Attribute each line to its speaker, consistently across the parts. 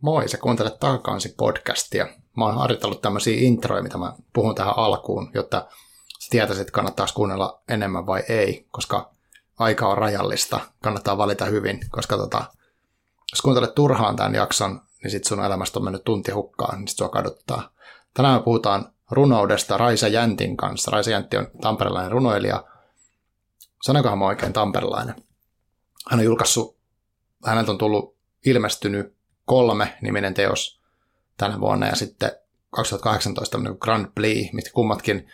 Speaker 1: Moi, sä kuuntelet Takakansi podcastia. Mä oon harjoitellut tämmöisiä introja, mitä mä puhun tähän alkuun, jotta sä tietäisit, että kannattaa kuunnella enemmän vai ei, koska aika on rajallista. Kannattaa valita hyvin, koska tota, jos kuuntelet turhaan tämän jakson, niin sit sun elämästä on mennyt tunti hukkaan, niin sit sua kaduttaa. Tänään me puhutaan runoudesta Raisa Jäntin kanssa. Raisa Jäntti on tamperelainen runoilija. Sanoinkohan mä oikein tamperelainen? Hän on julkaissut, häneltä on tullut ilmestynyt kolme niminen teos tänä vuonna ja sitten 2018 tämmöinen Grand Prix, mitkä kummatkin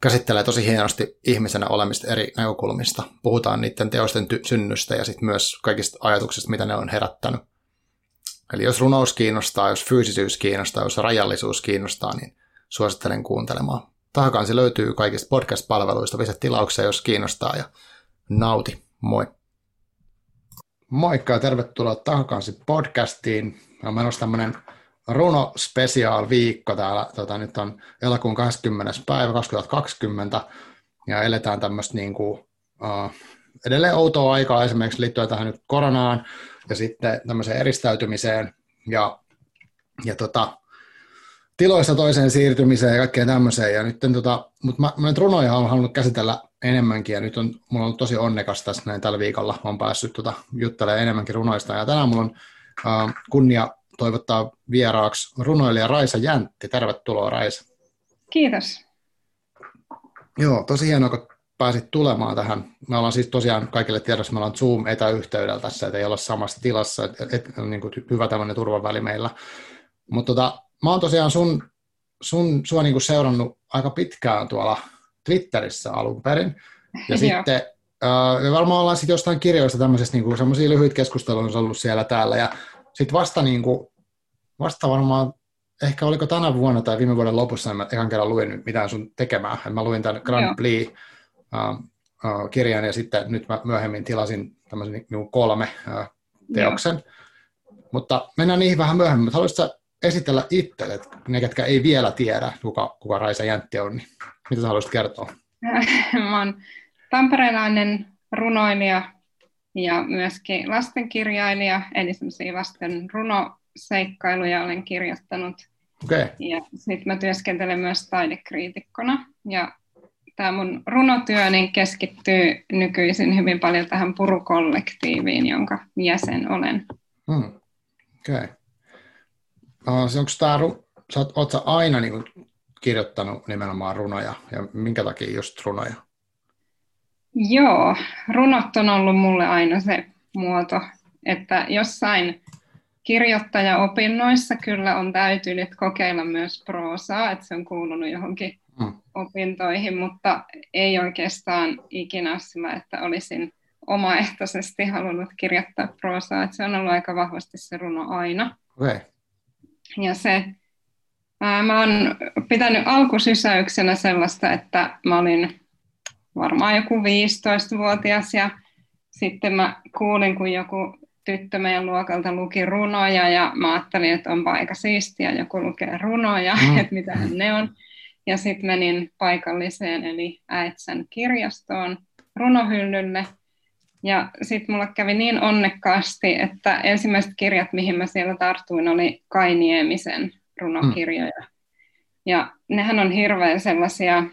Speaker 1: käsittelee tosi hienosti ihmisenä olemista eri näkökulmista. Puhutaan niiden teosten ty- synnystä ja sitten myös kaikista ajatuksista, mitä ne on herättänyt. Eli jos runous kiinnostaa, jos fyysisyys kiinnostaa, jos rajallisuus kiinnostaa, niin suosittelen kuuntelemaan. Tahakansi löytyy kaikista podcast-palveluista. Pistä tilauksia, jos kiinnostaa ja nauti. Moi! Moikka ja tervetuloa Tahakansi podcastiin. On menossa tämmöinen runo special viikko täällä. Tota, nyt on elokuun 20. päivä 2020 ja eletään tämmöistä niin kuin, uh, edelleen outoa aikaa esimerkiksi liittyen tähän nyt koronaan ja sitten tämmöiseen eristäytymiseen ja, ja tota, tiloissa toiseen siirtymiseen ja kaikkeen tämmöiseen. Ja nyt, tota, mutta mä, mä runoja olen halunnut käsitellä enemmänkin ja nyt on, mulla on ollut tosi onnekas tässä näin tällä viikolla. Olen päässyt tota, juttelemaan enemmänkin runoista ja tänään mulla on uh, kunnia toivottaa vieraaksi runoilija Raisa Jäntti. Tervetuloa Raisa.
Speaker 2: Kiitos.
Speaker 1: Joo, tosi hienoa, kun pääsit tulemaan tähän. Me ollaan siis tosiaan kaikille tiedossa, me ollaan Zoom-etäyhteydellä tässä, että ei olla samassa tilassa, että et, et, niin kuin hyvä tämmöinen turvaväli meillä. Mutta tota, mä oon tosiaan sun, sun, sua niin kuin seurannut aika pitkään tuolla Twitterissä alun perin. Ja sitten äh, varmaan ollaan sitten jostain kirjoista tämmöisessä niin semmoisia lyhyitä keskusteluja on ollut siellä täällä. Ja sitten vasta, niin kuin, vasta varmaan, ehkä oliko tänä vuonna tai viime vuoden lopussa, en mä ekan kerran luin mitään sun tekemää. Mä luin tämän Grand Prix uh, uh, kirjan ja sitten nyt mä myöhemmin tilasin tämmöisen niin kolme uh, teoksen. Joo. Mutta mennään niihin vähän myöhemmin. Mutta haluaisitko esitellä itselle, ne, ketkä ei vielä tiedä, kuka, kuka Raisa Jäntti on, niin mitä sä haluaisit kertoa?
Speaker 2: Mä oon tamperelainen runoilija ja myöskin lastenkirjailija, eli semmoisia lasten runoseikkailuja olen kirjoittanut.
Speaker 1: Okay.
Speaker 2: Ja sitten mä työskentelen myös taidekriitikkona. Ja tämä mun runotyö niin keskittyy nykyisin hyvin paljon tähän purukollektiiviin, jonka jäsen olen.
Speaker 1: Hmm. Okay. Uh, onko tämä, sä oot, aina niin kuin, kirjoittanut nimenomaan runoja, ja minkä takia just runoja?
Speaker 2: Joo, runot on ollut mulle aina se muoto, että jossain kirjoittajaopinnoissa kyllä on täytynyt kokeilla myös proosaa, että se on kuulunut johonkin hmm. opintoihin, mutta ei oikeastaan ikinä sillä, että olisin omaehtoisesti halunnut kirjoittaa proosaa, että se on ollut aika vahvasti se runo aina.
Speaker 1: Okay.
Speaker 2: Ja se, mä oon pitänyt alkusysäyksenä sellaista, että mä olin varmaan joku 15-vuotias ja sitten mä kuulin, kun joku tyttö meidän luokalta luki runoja ja mä ajattelin, että onpa aika siistiä, joku lukee runoja, mm. että mitä ne on. Ja sitten menin paikalliseen eli Äitsän kirjastoon runohyllylle. Ja sitten mulla kävi niin onnekkaasti, että ensimmäiset kirjat, mihin mä siellä tartuin, oli Kainiemisen runokirjoja. Mm. Ja nehän on hirveän sellaisia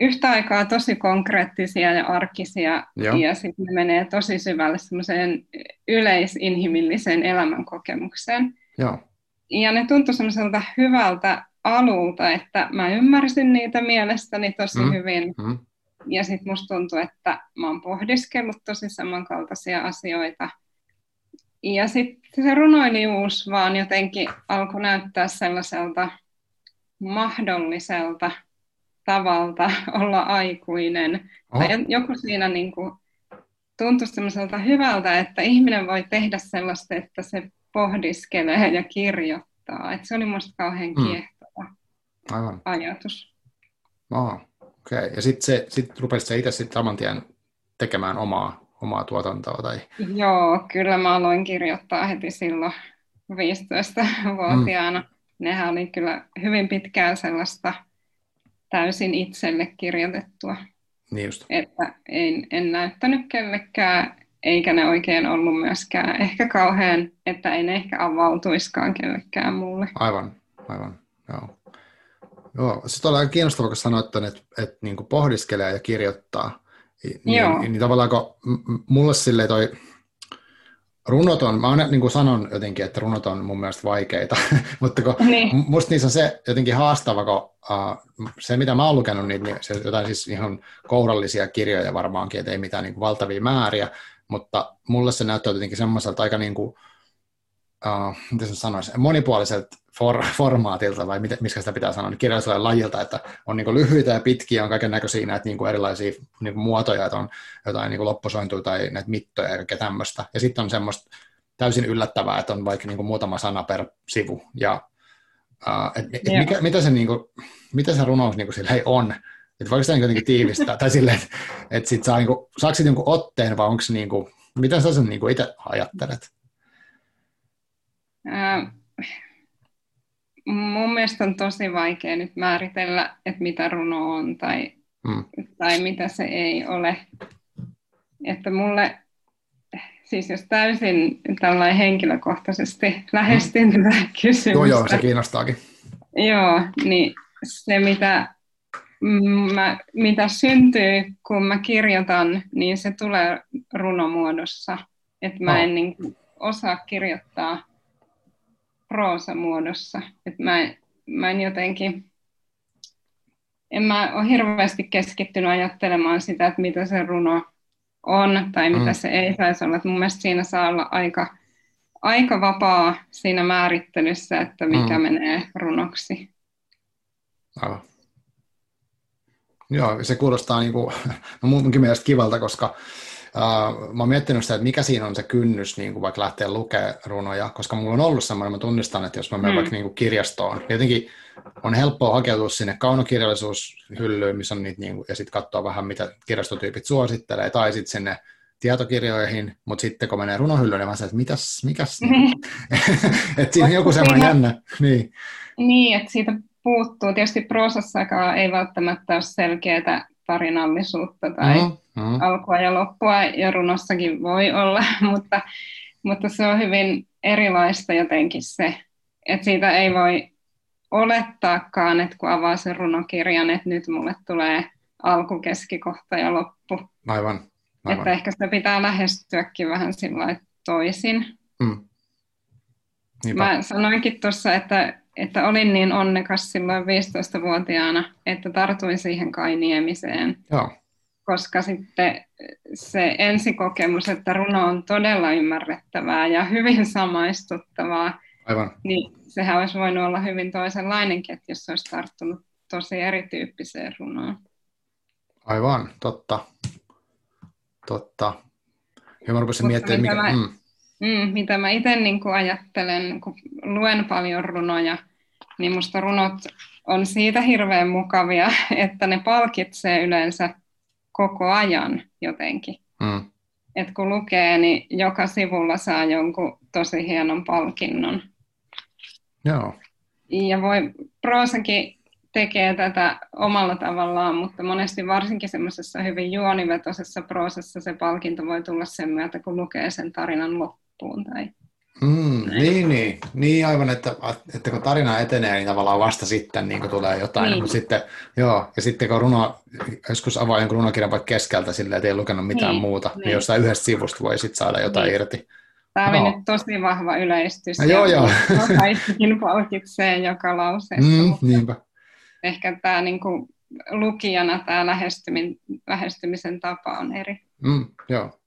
Speaker 2: yhtä aikaa tosi konkreettisia ja arkisia, Joo. ja sitten ne menee tosi syvälle semmoiseen yleisinhimilliseen elämänkokemukseen.
Speaker 1: Joo.
Speaker 2: Ja ne tuntui semmoiselta hyvältä alulta, että mä ymmärsin niitä mielestäni tosi mm. hyvin. Mm. Ja sitten musta tuntui, että mä oon pohdiskellut tosi samankaltaisia asioita. Ja sitten se runoilijuus vaan jotenkin alkoi näyttää sellaiselta mahdolliselta tavalta olla aikuinen. Oh. Tai joku siinä niin kuin tuntui semmoiselta hyvältä, että ihminen voi tehdä sellaista, että se pohdiskelee ja kirjoittaa. Et se oli musta kauhean mm. kiehtova Aivan. ajatus.
Speaker 1: Oh, okei. Okay. Ja sitten sit rupesit sä itse sitten saman tien tekemään omaa, omaa tuotantoa? Tai...
Speaker 2: Joo, kyllä mä aloin kirjoittaa heti silloin 15-vuotiaana. Mm. Nehän oli kyllä hyvin pitkään sellaista täysin itselle kirjoitettua.
Speaker 1: Niin just.
Speaker 2: Että en, en näyttänyt kellekään, eikä ne oikein ollut myöskään ehkä kauhean, että ei ne ehkä avautuiskaan kellekään mulle.
Speaker 1: Aivan, aivan, joo. Joo, se on aika kiinnostavaa, kun sanoit, että, että, että niin pohdiskelee ja kirjoittaa. Niin, Joo. niin, tavallaan kun mulle silleen toi runot on, mä aina niin kuin sanon jotenkin, että runot on mun mielestä vaikeita, mutta kun niin. musta niissä on se jotenkin haastava, kun uh, se mitä mä oon lukenut, niin, niin se jotain siis ihan kourallisia kirjoja varmaankin, että ei mitään niin kuin valtavia määriä, mutta mulle se näyttää jotenkin semmoiselta aika niin kuin, uh, miten se sanoisi, monipuoliselta for, formaatilta, vai miten, miskä sitä pitää sanoa, niin kirjallisella lajilta, että on niin lyhyitä ja pitkiä, on kaiken näköisiä näitä niin erilaisia niin muotoja, että on jotain niin kuin loppusointuja tai näitä mittoja ja kaikkea tämmöistä. Ja sitten on semmoista täysin yllättävää, että on vaikka niin muutama sana per sivu. Ja uh, et, et mikä, mitä, se, niin kuin, mitä se runous niin kuin on? Että voiko sitä niin jotenkin tiivistää? tai silleen, että, että sit saa, niin kuin, saako sit jonkun otteen vai onko se niin kuin, mitä sä sen niin itse ajattelet?
Speaker 2: Äh, mun mielestä on tosi vaikea nyt määritellä, että mitä runo on tai, mm. tai mitä se ei ole. Että mulle, siis jos täysin tällainen henkilökohtaisesti lähestyn mm. tätä kysymystä. Joo,
Speaker 1: joo, se kiinnostaakin.
Speaker 2: Joo, niin se mitä, mä, mitä syntyy, kun mä kirjoitan, niin se tulee runomuodossa. Että mä en niin osaa kirjoittaa proosamuodossa. Et mä, mä en jotenkin, en mä ole hirveästi keskittynyt ajattelemaan sitä, että mitä se runo on tai mitä mm. se ei saisi olla. Et mun mielestä siinä saa olla aika, aika vapaa siinä määrittelyssä, että mikä mm. menee runoksi.
Speaker 1: Aivan. Joo, se kuulostaa niin kuin, no munkin mielestä kivalta, koska Uh, mä oon miettinyt sitä, että mikä siinä on se kynnys niin kuin vaikka lähteä lukemaan runoja, koska mulla on ollut semmoinen, mä tunnistan, että jos mä menen mm. vaikka niin kuin kirjastoon, niin jotenkin on helppoa hakeutua sinne kaunokirjallisuushyllyyn, missä on niitä, niin kuin, ja sitten katsoa vähän, mitä kirjastotyypit suosittelee, tai sitten sinne tietokirjoihin, mutta sitten kun menee runohyllyyn, niin mä sanon, että mitäs, mikäs, niin. että siinä on joku semmoinen jännä. Niin.
Speaker 2: niin, että siitä puuttuu. Tietysti proosassakaan ei välttämättä ole selkeää tarinallisuutta tai mm, mm. alkua ja loppua, ja runossakin voi olla, mutta, mutta se on hyvin erilaista jotenkin se, että siitä ei voi olettaakaan, että kun avaa sen runokirjan, että nyt mulle tulee alku, keskikohta ja loppu.
Speaker 1: Aivan. aivan.
Speaker 2: Että ehkä sitä pitää lähestyäkin vähän sillä toisin. Mm. Mä sanoinkin tuossa, että että olin niin onnekas silloin 15-vuotiaana, että tartuin siihen kainiemiseen. Joo. Koska sitten se ensikokemus, että runo on todella ymmärrettävää ja hyvin samaistuttavaa,
Speaker 1: Aivan.
Speaker 2: niin sehän olisi voinut olla hyvin toisenlainenkin, että jos olisi tarttunut tosi erityyppiseen runoon.
Speaker 1: Aivan, totta. Totta. Ja mä rupesin miettimään, mikä... Mä, mm
Speaker 2: Mm, mitä mä itse niin ajattelen, kun luen paljon runoja, niin musta runot on siitä hirveän mukavia, että ne palkitsee yleensä koko ajan jotenkin. Mm. Et kun lukee, niin joka sivulla saa jonkun tosi hienon palkinnon.
Speaker 1: Joo.
Speaker 2: Ja voi, proosakin tekee tätä omalla tavallaan, mutta monesti varsinkin semmoisessa hyvin juonivetoisessa proosassa se palkinto voi tulla sen myötä, kun lukee sen tarinan loppuun loppuun. Tai
Speaker 1: mm, niin, niin, niin, aivan, että, että kun tarina etenee, niin tavallaan vasta sitten niin tulee jotain. Niin. Mutta sitten, joo, ja sitten kun runo, joskus avaa jonkun runokirjan vaikka keskeltä silleen, että ei lukenut mitään niin, muuta, niin, niin jossain yhdestä sivusta voi sitten saada jotain niin. irti.
Speaker 2: Tämä oli no. nyt tosi vahva yleistys. No, joo, joo. Kaikkikin palkitsee joka lauseessa. Mm, niinpä. Ehkä tämä niin kuin, lukijana tämä lähestymisen tapa on eri.
Speaker 1: Mm, joo.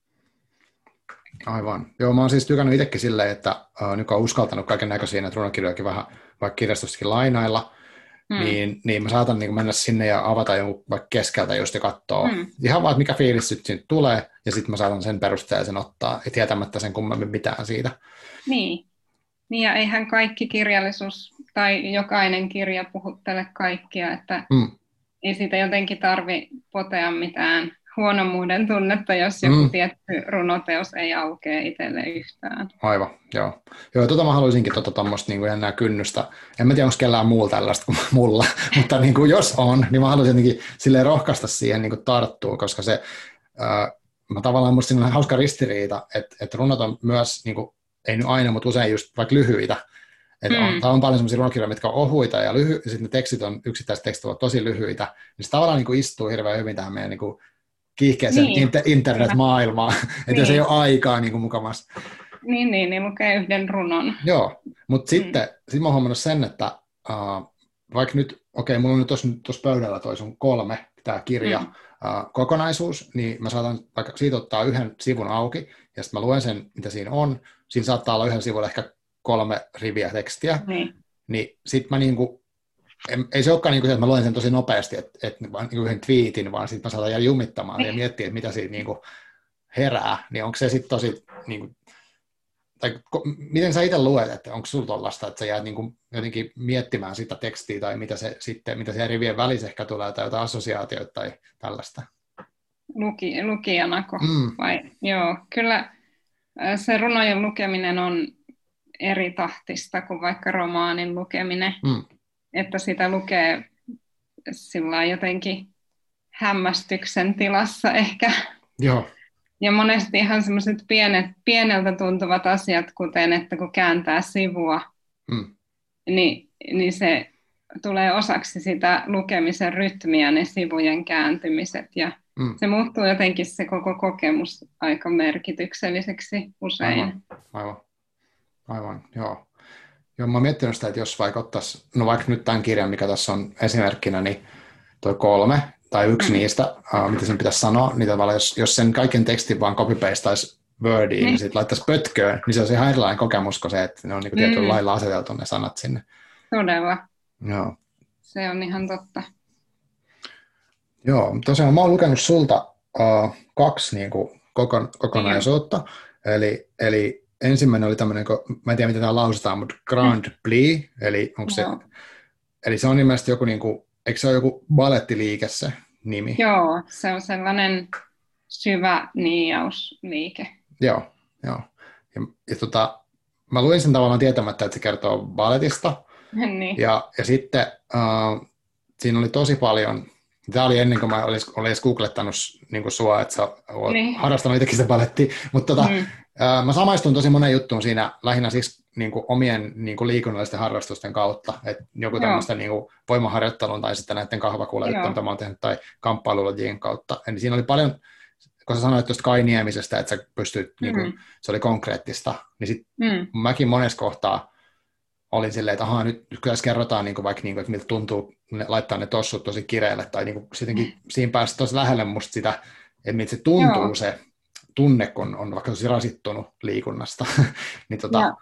Speaker 1: Aivan. Joo, mä oon siis tykännyt itsekin silleen, että äh, nyt on uskaltanut kaiken näköisiä näitä runokirjojakin vähän vaikka kirjastostakin lainailla, mm. niin, niin mä saatan niin mennä sinne ja avata jonkun vaikka keskeltä just ja katsoa mm. ihan vaan, että mikä fiilis sitten tulee, ja sitten mä saatan sen perusteella sen ottaa, ja tietämättä sen kummemmin mitään siitä.
Speaker 2: Niin. Niin ja eihän kaikki kirjallisuus tai jokainen kirja puhuttele kaikkia, että mm. ei siitä jotenkin tarvi potea mitään huonommuuden tunnetta, jos joku mm. tietty runoteos ei aukea itselle yhtään.
Speaker 1: Aivan, joo. Joo, tota mä haluaisinkin tota tuommoista niin enää kynnystä. En mä tiedä, onko kellään muulla tällaista kuin mulla, mutta niin kuin jos on, niin mä haluaisin jotenkin silleen rohkaista siihen niin kuin tarttua, koska se, äh, mä tavallaan musta siinä on hauska ristiriita, että, että runot on myös, niin kuin, ei nyt aina, mutta usein just vaikka lyhyitä. Että mm. on, on paljon sellaisia runokirjoja, mitkä on ohuita ja, lyhy, ja sitten ne tekstit on, yksittäiset tekstit ovat tosi lyhyitä, niin se tavallaan niin kuin istuu hirveän hyvin tähän meidän niin kuin, kiihkeäseen niin. inter- internetmaailmaan, että niin. jos ei ole aikaa niin kuin mukamassa.
Speaker 2: Niin, niin, niin lukee yhden runon.
Speaker 1: Joo, mutta mm. sitten sit mä oon huomannut sen, että uh, vaikka nyt, okei, okay, mulla on nyt tuossa pöydällä toi sun kolme, tämä kirja, mm. uh, kokonaisuus, niin mä saatan vaikka siitä ottaa yhden sivun auki, ja sitten mä luen sen, mitä siinä on. Siinä saattaa olla yhden sivulla ehkä kolme riviä tekstiä. Niin, niin sitten mä niinku, ei se olekaan niin kuin, että mä luen sen tosi nopeasti, että, että vaan niin yhden twiitin, vaan sitten mä saatan jäädä jumittamaan ja niin. miettiä, että mitä siinä niin kuin herää, niin onko se sitten tosi, niin kuin, tai miten sä itse luet, että onko sulla tollaista, että sä jäät niin kuin jotenkin miettimään sitä tekstiä tai mitä se sitten, mitä se rivien välissä ehkä tulee tai jotain assosiaatioita tai tällaista?
Speaker 2: Luki, lukijanako mm. vai? Joo, kyllä se runojen lukeminen on eri tahtista kuin vaikka romaanin lukeminen. Mm että sitä lukee sillä jotenkin hämmästyksen tilassa ehkä.
Speaker 1: Joo.
Speaker 2: Ja monesti ihan semmoiset pienet, pieneltä tuntuvat asiat, kuten että kun kääntää sivua, mm. niin, niin se tulee osaksi sitä lukemisen rytmiä, ne sivujen kääntymiset. Ja mm. se muuttuu jotenkin se koko kokemus aika merkitykselliseksi usein.
Speaker 1: Aivan, aivan, aivan joo. Joo, mä miettinyt sitä, että jos vaikka ottaisi, no vaikka nyt tämän kirjan, mikä tässä on esimerkkinä, niin toi kolme, tai yksi mm. niistä, uh, mitä sen pitäisi sanoa, niin tavallaan jos, jos sen kaiken tekstin vaan copy-pastaisi Wordiin, niin, niin sitten laittaisi pötköön, niin se olisi ihan erilainen kokemus kuin se, että ne on niin kuin tietyllä mm. lailla aseteltu ne sanat sinne.
Speaker 2: Todella.
Speaker 1: Joo.
Speaker 2: Se on ihan totta.
Speaker 1: Joo, tosiaan mä oon lukenut sulta uh, kaksi niin kuin, kokon, kokonaisuutta, mm. eli, eli ensimmäinen oli tämmöinen, mä en tiedä miten tämä lausutaan, mutta Grand mm. Pli, eli onko se, eli se on ilmeisesti joku, niin kuin, eikö se ole joku balettiliike se nimi?
Speaker 2: Joo, se on sellainen syvä niiausliike.
Speaker 1: Joo, joo. Ja, ja tota, mä luin sen tavallaan tietämättä, että se kertoo balletista.
Speaker 2: niin.
Speaker 1: ja, ja sitten uh, siinä oli tosi paljon, tämä oli ennen kuin mä olisin, olisin googlettanut niin sua, että sä olet niin. harrastanut itsekin sitä balettia, mutta tota, mm. Mä samaistun tosi monen juttuun siinä lähinnä siis niin kuin omien niin kuin liikunnallisten harrastusten kautta, että joku tämmöistä niin kuin voimaharjoittelun tai sitten näiden kahvakuulejuttujen, mitä mä oon tehnyt, tai kamppailulajien kautta. Eli siinä oli paljon, kun sä sanoit tuosta kainiemisestä, että sä pystyt, mm. niin kuin, se oli konkreettista, niin sitten mm. mäkin monessa kohtaa olin silleen, että ahaa, nyt kyllä kerrotaan niin kuin vaikka, niin kuin, että miltä tuntuu ne, laittaa ne tossut tosi kireelle, tai niin kuin, sittenkin mm. siinä pääsi tosi lähelle musta sitä, että miltä se tuntuu Joo. se tunne, kun on vaikka tosi rasittunut liikunnasta, niin tota,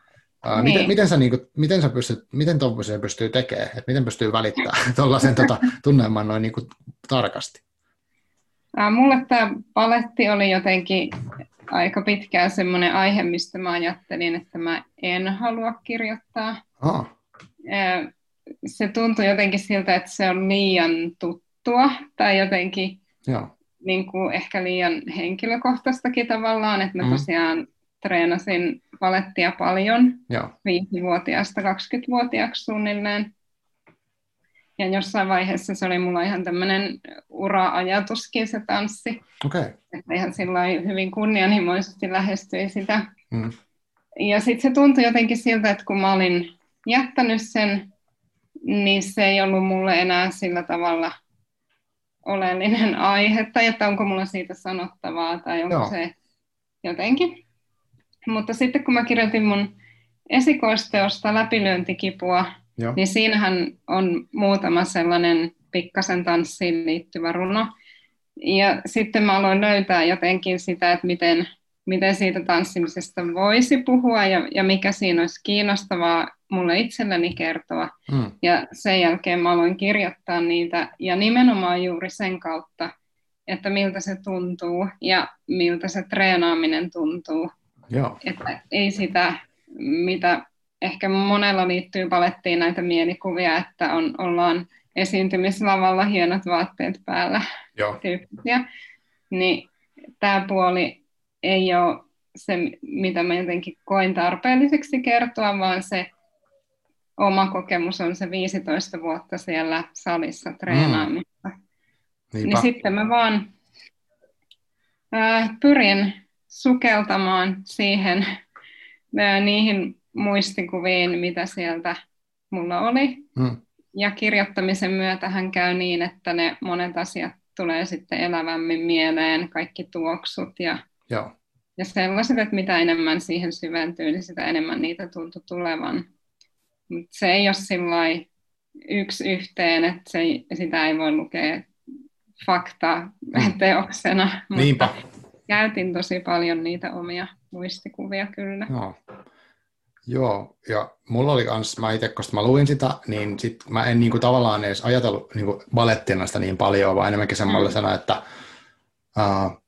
Speaker 1: ää, niin. Miten, miten, sä, niin kuin, miten sä pystyt, miten tuollaisen pystyy tekemään, että miten pystyy välittämään tuollaisen tota, tunnelman noin niin kuin, tarkasti?
Speaker 2: Mulle tämä paletti oli jotenkin aika pitkään semmoinen aihe, mistä mä ajattelin, että mä en halua kirjoittaa. Ää, se tuntui jotenkin siltä, että se on liian tuttua tai jotenkin
Speaker 1: Joo
Speaker 2: niin kuin ehkä liian henkilökohtaistakin tavallaan, että mä mm. tosiaan treenasin valettia paljon,
Speaker 1: Joo.
Speaker 2: 5-vuotiaasta 20-vuotiaaksi suunnilleen. Ja jossain vaiheessa se oli mulla ihan tämmöinen ura-ajatuskin se tanssi.
Speaker 1: Okay.
Speaker 2: Että ihan sillä hyvin kunnianhimoisesti lähestyi sitä.
Speaker 1: Mm.
Speaker 2: Ja sitten se tuntui jotenkin siltä, että kun mä olin jättänyt sen, niin se ei ollut mulle enää sillä tavalla – oleellinen aihe, tai että onko mulla siitä sanottavaa, tai onko Joo. se jotenkin. Mutta sitten kun mä kirjoitin mun esikoisteosta läpilyöntikipua, Joo. niin siinähän on muutama sellainen pikkasen tanssiin liittyvä runo. Ja sitten mä aloin löytää jotenkin sitä, että miten, miten siitä tanssimisesta voisi puhua ja, ja mikä siinä olisi kiinnostavaa mulle itselleni kertoa. Mm. Ja sen jälkeen mä aloin kirjoittaa niitä ja nimenomaan juuri sen kautta, että miltä se tuntuu ja miltä se treenaaminen tuntuu.
Speaker 1: Joo.
Speaker 2: Että ei sitä, mitä ehkä monella liittyy palettiin näitä mielikuvia, että on, ollaan esiintymislavalla hienot vaatteet päällä
Speaker 1: Joo.
Speaker 2: tyyppisiä. Niin tämä puoli ei ole se, mitä mä jotenkin koin tarpeelliseksi kertoa, vaan se, oma kokemus on se 15 vuotta siellä salissa treenaamista. Mm. Niin sitten mä vaan pyrin sukeltamaan siihen niihin muistikuviin, mitä sieltä mulla oli. Mm. Ja kirjoittamisen myötähän käy niin, että ne monet asiat tulee sitten elävämmin mieleen, kaikki tuoksut ja,
Speaker 1: Joo.
Speaker 2: ja sellaiset, että mitä enemmän siihen syventyy, niin sitä enemmän niitä tuntuu tulevan. Mut se ei ole sillä yksi yhteen, että se, sitä ei voi lukea fakta mm. teoksena,
Speaker 1: Niinpä.
Speaker 2: mutta käytin tosi paljon niitä omia muistikuvia kyllä.
Speaker 1: Joo. Joo, ja mulla oli kans, mä itse, koska mä luin sitä, niin sit mä en niinku tavallaan edes ajatellut niinku balettina sitä niin paljon, vaan enemmänkin semmoisena, mm. että uh,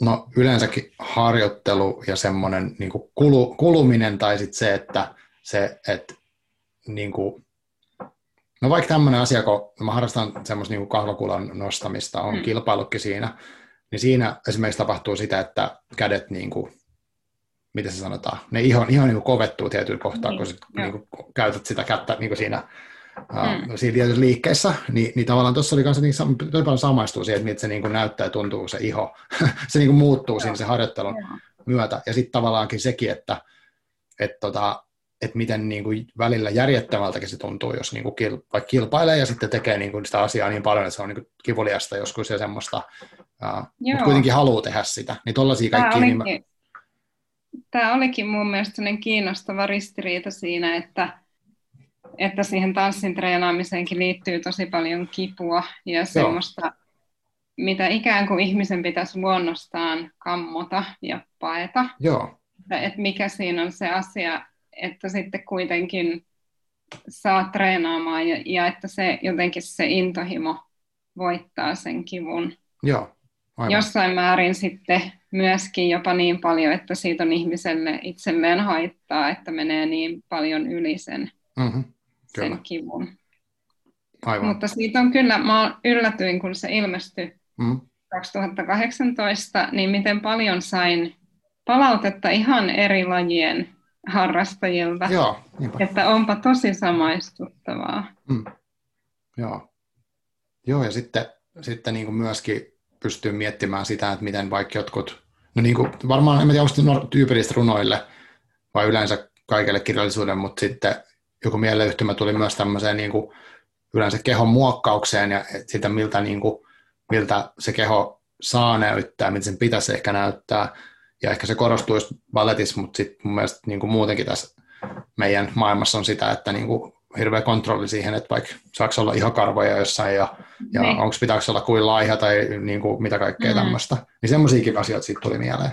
Speaker 1: no yleensäkin harjoittelu ja semmoinen niinku kulu, kuluminen tai sitten se, että se, että niinku, no vaikka tämmöinen asia, kun mä harrastan semmoista niinku kahlakulan nostamista, on mm. kilpailutkin siinä, niin siinä esimerkiksi tapahtuu sitä, että kädet niinku mitä se sanotaan, ne ihan, ihan niin kuin kovettuu tietyllä kohtaa, niin, kun sit, niin kuin käytät sitä kättä niin kuin siinä, mm. uh, siinä tietyissä liikkeessä, niin, niin tavallaan tuossa oli kanssa niin, tosi paljon samaistuu siihen, että miltä se niin kuin näyttää ja tuntuu se iho. se niin kuin muuttuu Joo. siinä se harjoittelun Joo. myötä. Ja sitten tavallaankin sekin, että et tota, et miten niin kuin välillä järjettävältäkin se tuntuu, jos niin kuin kil, vaikka kilpailee ja sitten tekee niin kuin sitä asiaa niin paljon, että se on niin kuin kivuliasta joskus ja semmoista, uh, mutta kuitenkin haluaa tehdä sitä. Niin tollaisia kaikkia... Niin mä,
Speaker 2: tämä olikin mun mielestä kiinnostava ristiriita siinä, että, että siihen tanssin treenaamiseenkin liittyy tosi paljon kipua ja semmoista, Joo. mitä ikään kuin ihmisen pitäisi luonnostaan kammota ja paeta.
Speaker 1: Joo.
Speaker 2: Että mikä siinä on se asia, että sitten kuitenkin saa treenaamaan ja, ja että se jotenkin se intohimo voittaa sen kivun.
Speaker 1: Joo.
Speaker 2: Aivan. Jossain määrin sitten myöskin jopa niin paljon, että siitä on ihmiselle itselleen haittaa, että menee niin paljon yli sen, mm-hmm. sen kivun.
Speaker 1: Aivan.
Speaker 2: Mutta siitä on kyllä, mä yllätyin, kun se ilmestyi mm. 2018, niin miten paljon sain palautetta ihan eri lajien harrastajilta.
Speaker 1: Joo,
Speaker 2: että onpa tosi samaistuttavaa. Mm.
Speaker 1: Joo. Joo, ja sitten, sitten niin kuin myöskin pystyy miettimään sitä, että miten vaikka jotkut, no niin kuin, varmaan en tiedä, onko tyypillistä runoille vai yleensä kaikelle kirjallisuuden, mutta sitten joku mieleyhtymä tuli myös tämmöiseen niin kuin, yleensä kehon muokkaukseen ja sitä, miltä, niin kuin, miltä se keho saa näyttää, miltä sen pitäisi ehkä näyttää. Ja ehkä se korostuu just balletissa, mutta sitten mun mielestä niin kuin muutenkin tässä meidän maailmassa on sitä, että niin kuin hirveä kontrolli siihen, että vaikka saako olla ihokarvoja jossain ja, ja niin. onko pitääkö olla kuin laiha tai niin kuin, mitä kaikkea mm. tämmöistä. Niin semmoisiakin asioita siitä tuli mieleen.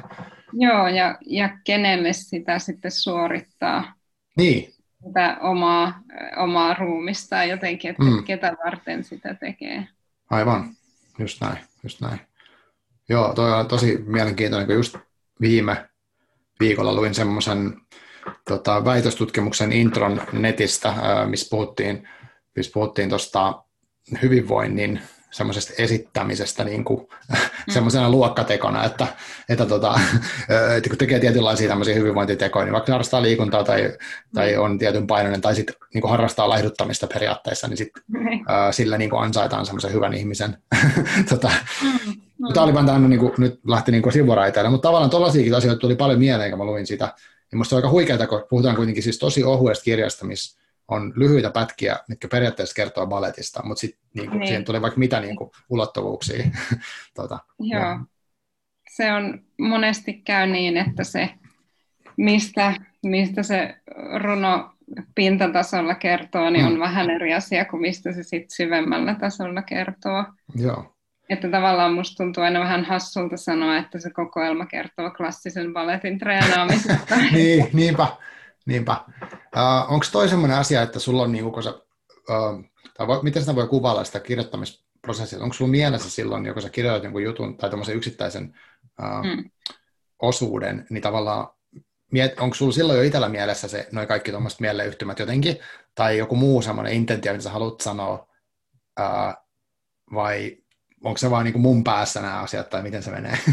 Speaker 2: Joo, ja, ja kenelle sitä sitten suorittaa.
Speaker 1: Niin.
Speaker 2: Sitä omaa, omaa ruumista jotenkin, että mm. ketä varten sitä tekee.
Speaker 1: Aivan, just näin, just näin. Joo, toi on tosi mielenkiintoinen, kun just viime viikolla luin semmoisen tota, väitöstutkimuksen intron netistä, missä puhuttiin, missä puhuttiin tuosta hyvinvoinnin semmoisesta esittämisestä niin kuin, mm. semmoisena luokkatekona, että, että, tota, että kun tekee tietynlaisia tämmöisiä hyvinvointitekoja, niin vaikka harrastaa liikuntaa tai, tai mm. on tietyn painoinen tai sitten niin harrastaa laihduttamista periaatteessa, niin sit, mm. ää, sillä niin kuin ansaitaan semmoisen hyvän ihmisen. tota, mm. Mm. Tämä oli vaan tämmöinen, niin kuin, nyt lähti niin sivuraiteille, mutta tavallaan tuollaisiakin asioita tuli paljon mieleen, kun mä luin sitä, niin musta on aika huikeaa, kun puhutaan kuitenkin siis tosi ohuesta kirjasta, missä on lyhyitä pätkiä, mitkä periaatteessa kertoo balletista, mutta sitten niin niin. siihen tulee vaikka mitä niin kuin, ulottuvuuksia. tuota,
Speaker 2: Joo. Ja. Se on monesti käy niin, että se, mistä, mistä se runo pintatasolla kertoo, niin mm. on vähän eri asia kuin mistä se sitten syvemmällä tasolla kertoo.
Speaker 1: Joo.
Speaker 2: Että tavallaan musta tuntuu aina vähän hassulta sanoa, että se kokoelma kertoo klassisen balletin treenaamisesta.
Speaker 1: niin, niinpä. niinpä. Uh, Onko toi sellainen asia, että sulla on, niin kun sä, uh, tai voi, miten sitä voi kuvailla sitä kirjoittamisprosessia? Onko sulla mielessä silloin, kun sä kirjoitat jonkun jutun tai tämmöisen yksittäisen uh, mm. osuuden, niin tavallaan miet, onko sulla silloin jo itsellä mielessä se, noin kaikki tuommoiset mieleyhtymät jotenkin, tai joku muu semmoinen intentio, mitä sä haluat sanoa, uh, vai onko se vaan niin kuin mun päässä nämä asiat, tai miten se menee?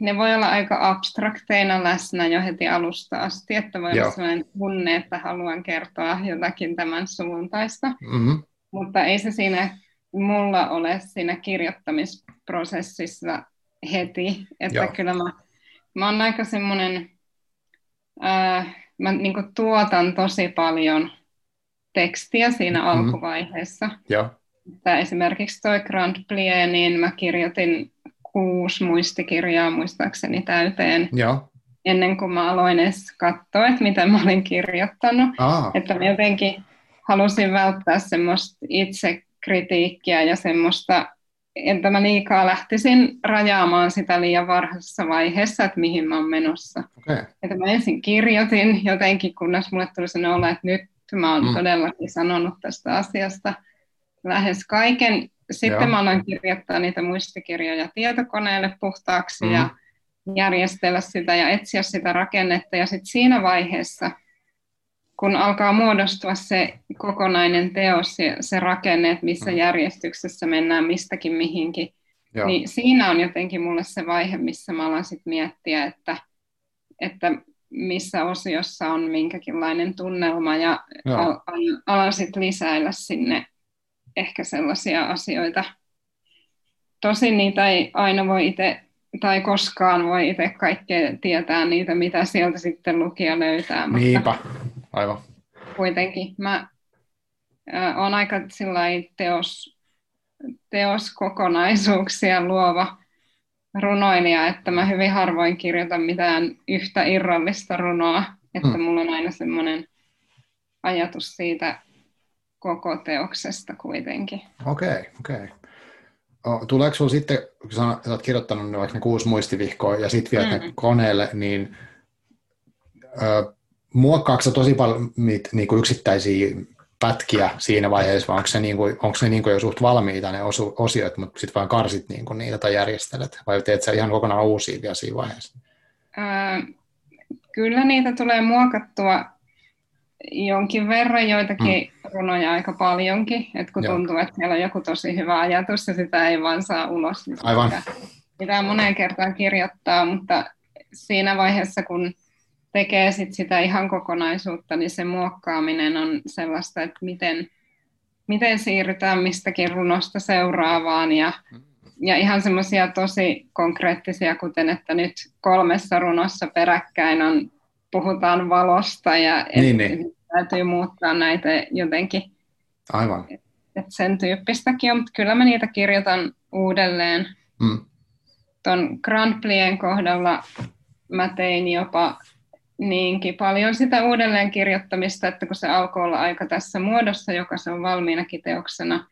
Speaker 2: ne voi olla aika abstrakteina läsnä jo heti alusta asti, että voi Joo. olla sellainen tunne, että haluan kertoa jotakin tämän suuntaista. Mm-hmm. Mutta ei se siinä mulla ole siinä kirjoittamisprosessissa heti, että Joo. kyllä mä, mä oon aika semmoinen, äh, mä niin tuotan tosi paljon tekstiä siinä mm-hmm. alkuvaiheessa.
Speaker 1: Joo.
Speaker 2: Että esimerkiksi toi Grand Plie, niin mä kirjoitin kuusi muistikirjaa muistaakseni täyteen.
Speaker 1: Joo.
Speaker 2: Ennen kuin mä aloin edes katsoa, että mitä mä olin kirjoittanut.
Speaker 1: Aa.
Speaker 2: Että mä jotenkin halusin välttää semmoista itsekritiikkiä ja semmoista, että mä liikaa lähtisin rajaamaan sitä liian varhaisessa vaiheessa, että mihin mä oon menossa.
Speaker 1: Okay.
Speaker 2: Että mä ensin kirjoitin jotenkin, kunnes mulle tuli sellainen olo, että nyt mä oon mm. todellakin sanonut tästä asiasta lähes kaiken. Sitten Joo. mä aloin kirjoittaa niitä muistikirjoja tietokoneelle puhtaaksi mm. ja järjestellä sitä ja etsiä sitä rakennetta. Ja sitten siinä vaiheessa, kun alkaa muodostua se kokonainen teos ja se rakenne, että missä mm. järjestyksessä mennään mistäkin mihinkin, Joo. niin siinä on jotenkin mulle se vaihe, missä mä alan sitten miettiä, että, että missä osiossa on minkäkinlainen tunnelma ja al- alan sitten lisäillä sinne ehkä sellaisia asioita. Tosin niitä ei aina voi itse tai koskaan voi itse kaikkea tietää niitä, mitä sieltä sitten lukija löytää.
Speaker 1: Niinpä, aivan.
Speaker 2: Kuitenkin mä äh, olen aika teos, teoskokonaisuuksia luova runoilija, että mä hyvin harvoin kirjoitan mitään yhtä irrallista runoa, että hmm. mulla on aina semmoinen ajatus siitä koko teoksesta kuitenkin.
Speaker 1: Okei, okay, okei. Okay. Tuleeko sinulla sitten, kun sä olet kirjoittanut vaikka ne kuusi muistivihkoa ja sitten vielä mm. koneelle, niin ö, muokkaako tosi paljon niitä niin kuin yksittäisiä pätkiä siinä vaiheessa, vai onko se, niin kuin, onko ne niin kuin jo suht valmiita ne osu, osiot, mutta sitten vaan karsit niin kuin niitä tai järjestelet, vai teet sä ihan kokonaan uusia vielä siinä vaiheessa?
Speaker 2: Öö, kyllä niitä tulee muokattua jonkin verran, joitakin mm. runoja aika paljonkin, että kun Joo. tuntuu, että siellä on joku tosi hyvä ajatus ja sitä ei vaan saa ulos, niin
Speaker 1: Aivan.
Speaker 2: Pitää, moneen kertaan kirjoittaa, mutta siinä vaiheessa, kun tekee sit sitä ihan kokonaisuutta, niin se muokkaaminen on sellaista, että miten, miten siirrytään mistäkin runosta seuraavaan ja, ja ihan semmoisia tosi konkreettisia, kuten että nyt kolmessa runossa peräkkäin on, puhutaan valosta ja
Speaker 1: niin, et, niin.
Speaker 2: täytyy muuttaa näitä jotenkin.
Speaker 1: Aivan.
Speaker 2: Et, et sen tyyppistäkin on, mutta kyllä mä niitä kirjoitan uudelleen.
Speaker 1: Mm.
Speaker 2: Tuon Grand Plien kohdalla mä tein jopa niinkin paljon sitä uudelleen kirjoittamista, että kun se alkoi olla aika tässä muodossa, joka se on valmiinakin teoksena,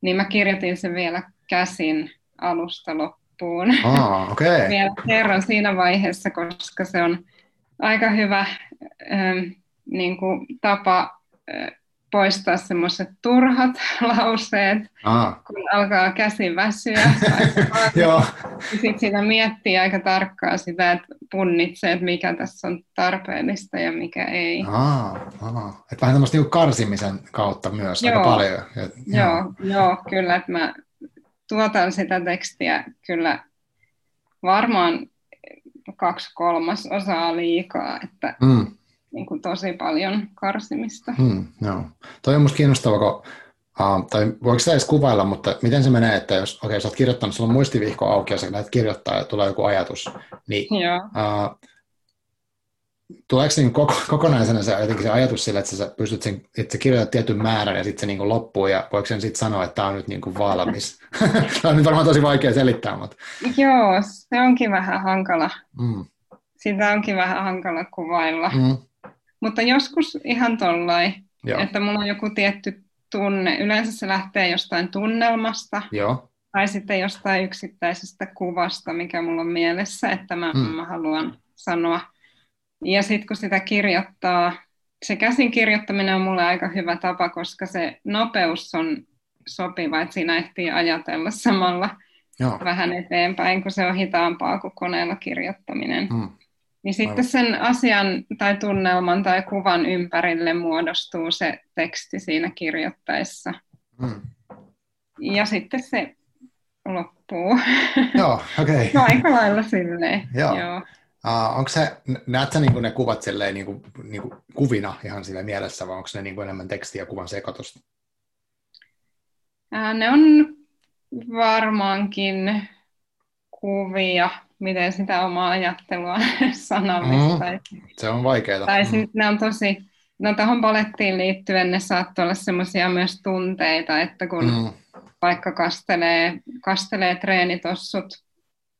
Speaker 2: niin mä kirjoitin sen vielä käsin alusta loppuun.
Speaker 1: Ah, okay.
Speaker 2: vielä kerran siinä vaiheessa, koska se on aika hyvä ähm, niin kuin tapa äh, poistaa semmoiset turhat lauseet,
Speaker 1: Aa.
Speaker 2: kun alkaa käsi väsyä.
Speaker 1: Joo.
Speaker 2: Sitten sitä miettii aika tarkkaan sitä, että punnitsee, että mikä tässä on tarpeellista ja mikä ei.
Speaker 1: Aa, aa. Et vähän tämmöistä niinku karsimisen kautta myös joo. aika paljon. Et,
Speaker 2: joo, joo, joo, kyllä. Että mä tuotan sitä tekstiä kyllä varmaan kaksi kolmas osaa liikaa, että mm niin kuin tosi paljon karsimista.
Speaker 1: Hmm, no. Toi on musta kiinnostavaa, kun, uh, tai voiko sitä edes kuvailla, mutta miten se menee, että jos okay, sä oot kirjoittanut, sulla on muistivihko auki ja sä lähdet kirjoittaa ja tulee joku ajatus, niin uh, tuleeko niin koko, kokonaisena se, jotenkin se ajatus sillä, että sä pystyt sen, että sä kirjoitat tietyn määrän ja sitten se niin loppuu ja voiko sen sitten sanoa, että tämä on nyt niin kuin valmis? tämä on nyt varmaan tosi vaikea selittää, mutta...
Speaker 2: Joo, se onkin vähän hankala. Mm. Sitä onkin vähän hankala kuvailla. Mm. Mutta joskus ihan tollain, että mulla on joku tietty tunne. Yleensä se lähtee jostain tunnelmasta.
Speaker 1: Joo.
Speaker 2: Tai sitten jostain yksittäisestä kuvasta, mikä mulla on mielessä, että mä, hmm. mä haluan sanoa. Ja sitten kun sitä kirjoittaa, se käsin kirjoittaminen on mulle aika hyvä tapa, koska se nopeus on sopiva, että siinä ehtii ajatella samalla Joo. vähän eteenpäin, kun se on hitaampaa kuin koneella kirjoittaminen. Hmm. Niin sitten sen asian tai tunnelman tai kuvan ympärille muodostuu se teksti siinä kirjoittaessa. Mm. Ja sitten se loppuu.
Speaker 1: Joo, okei. Okay.
Speaker 2: no, aika lailla silleen.
Speaker 1: Joo. Joo. Uh, onko se, näet sä niin ne kuvat silleen, niin kuin, niin kuin kuvina ihan sille mielessä, vai onko ne niin kuin enemmän tekstiä ja kuvan sekoitusta?
Speaker 2: Ää, ne on varmaankin kuvia, miten sitä omaa ajattelua sanallista.
Speaker 1: Mm, se on vaikeaa.
Speaker 2: Tai mm. sitten ne on tosi, no tuohon palettiin liittyen ne saattoi olla semmoisia myös tunteita, että kun mm. vaikka kastelee, kastelee treenitossut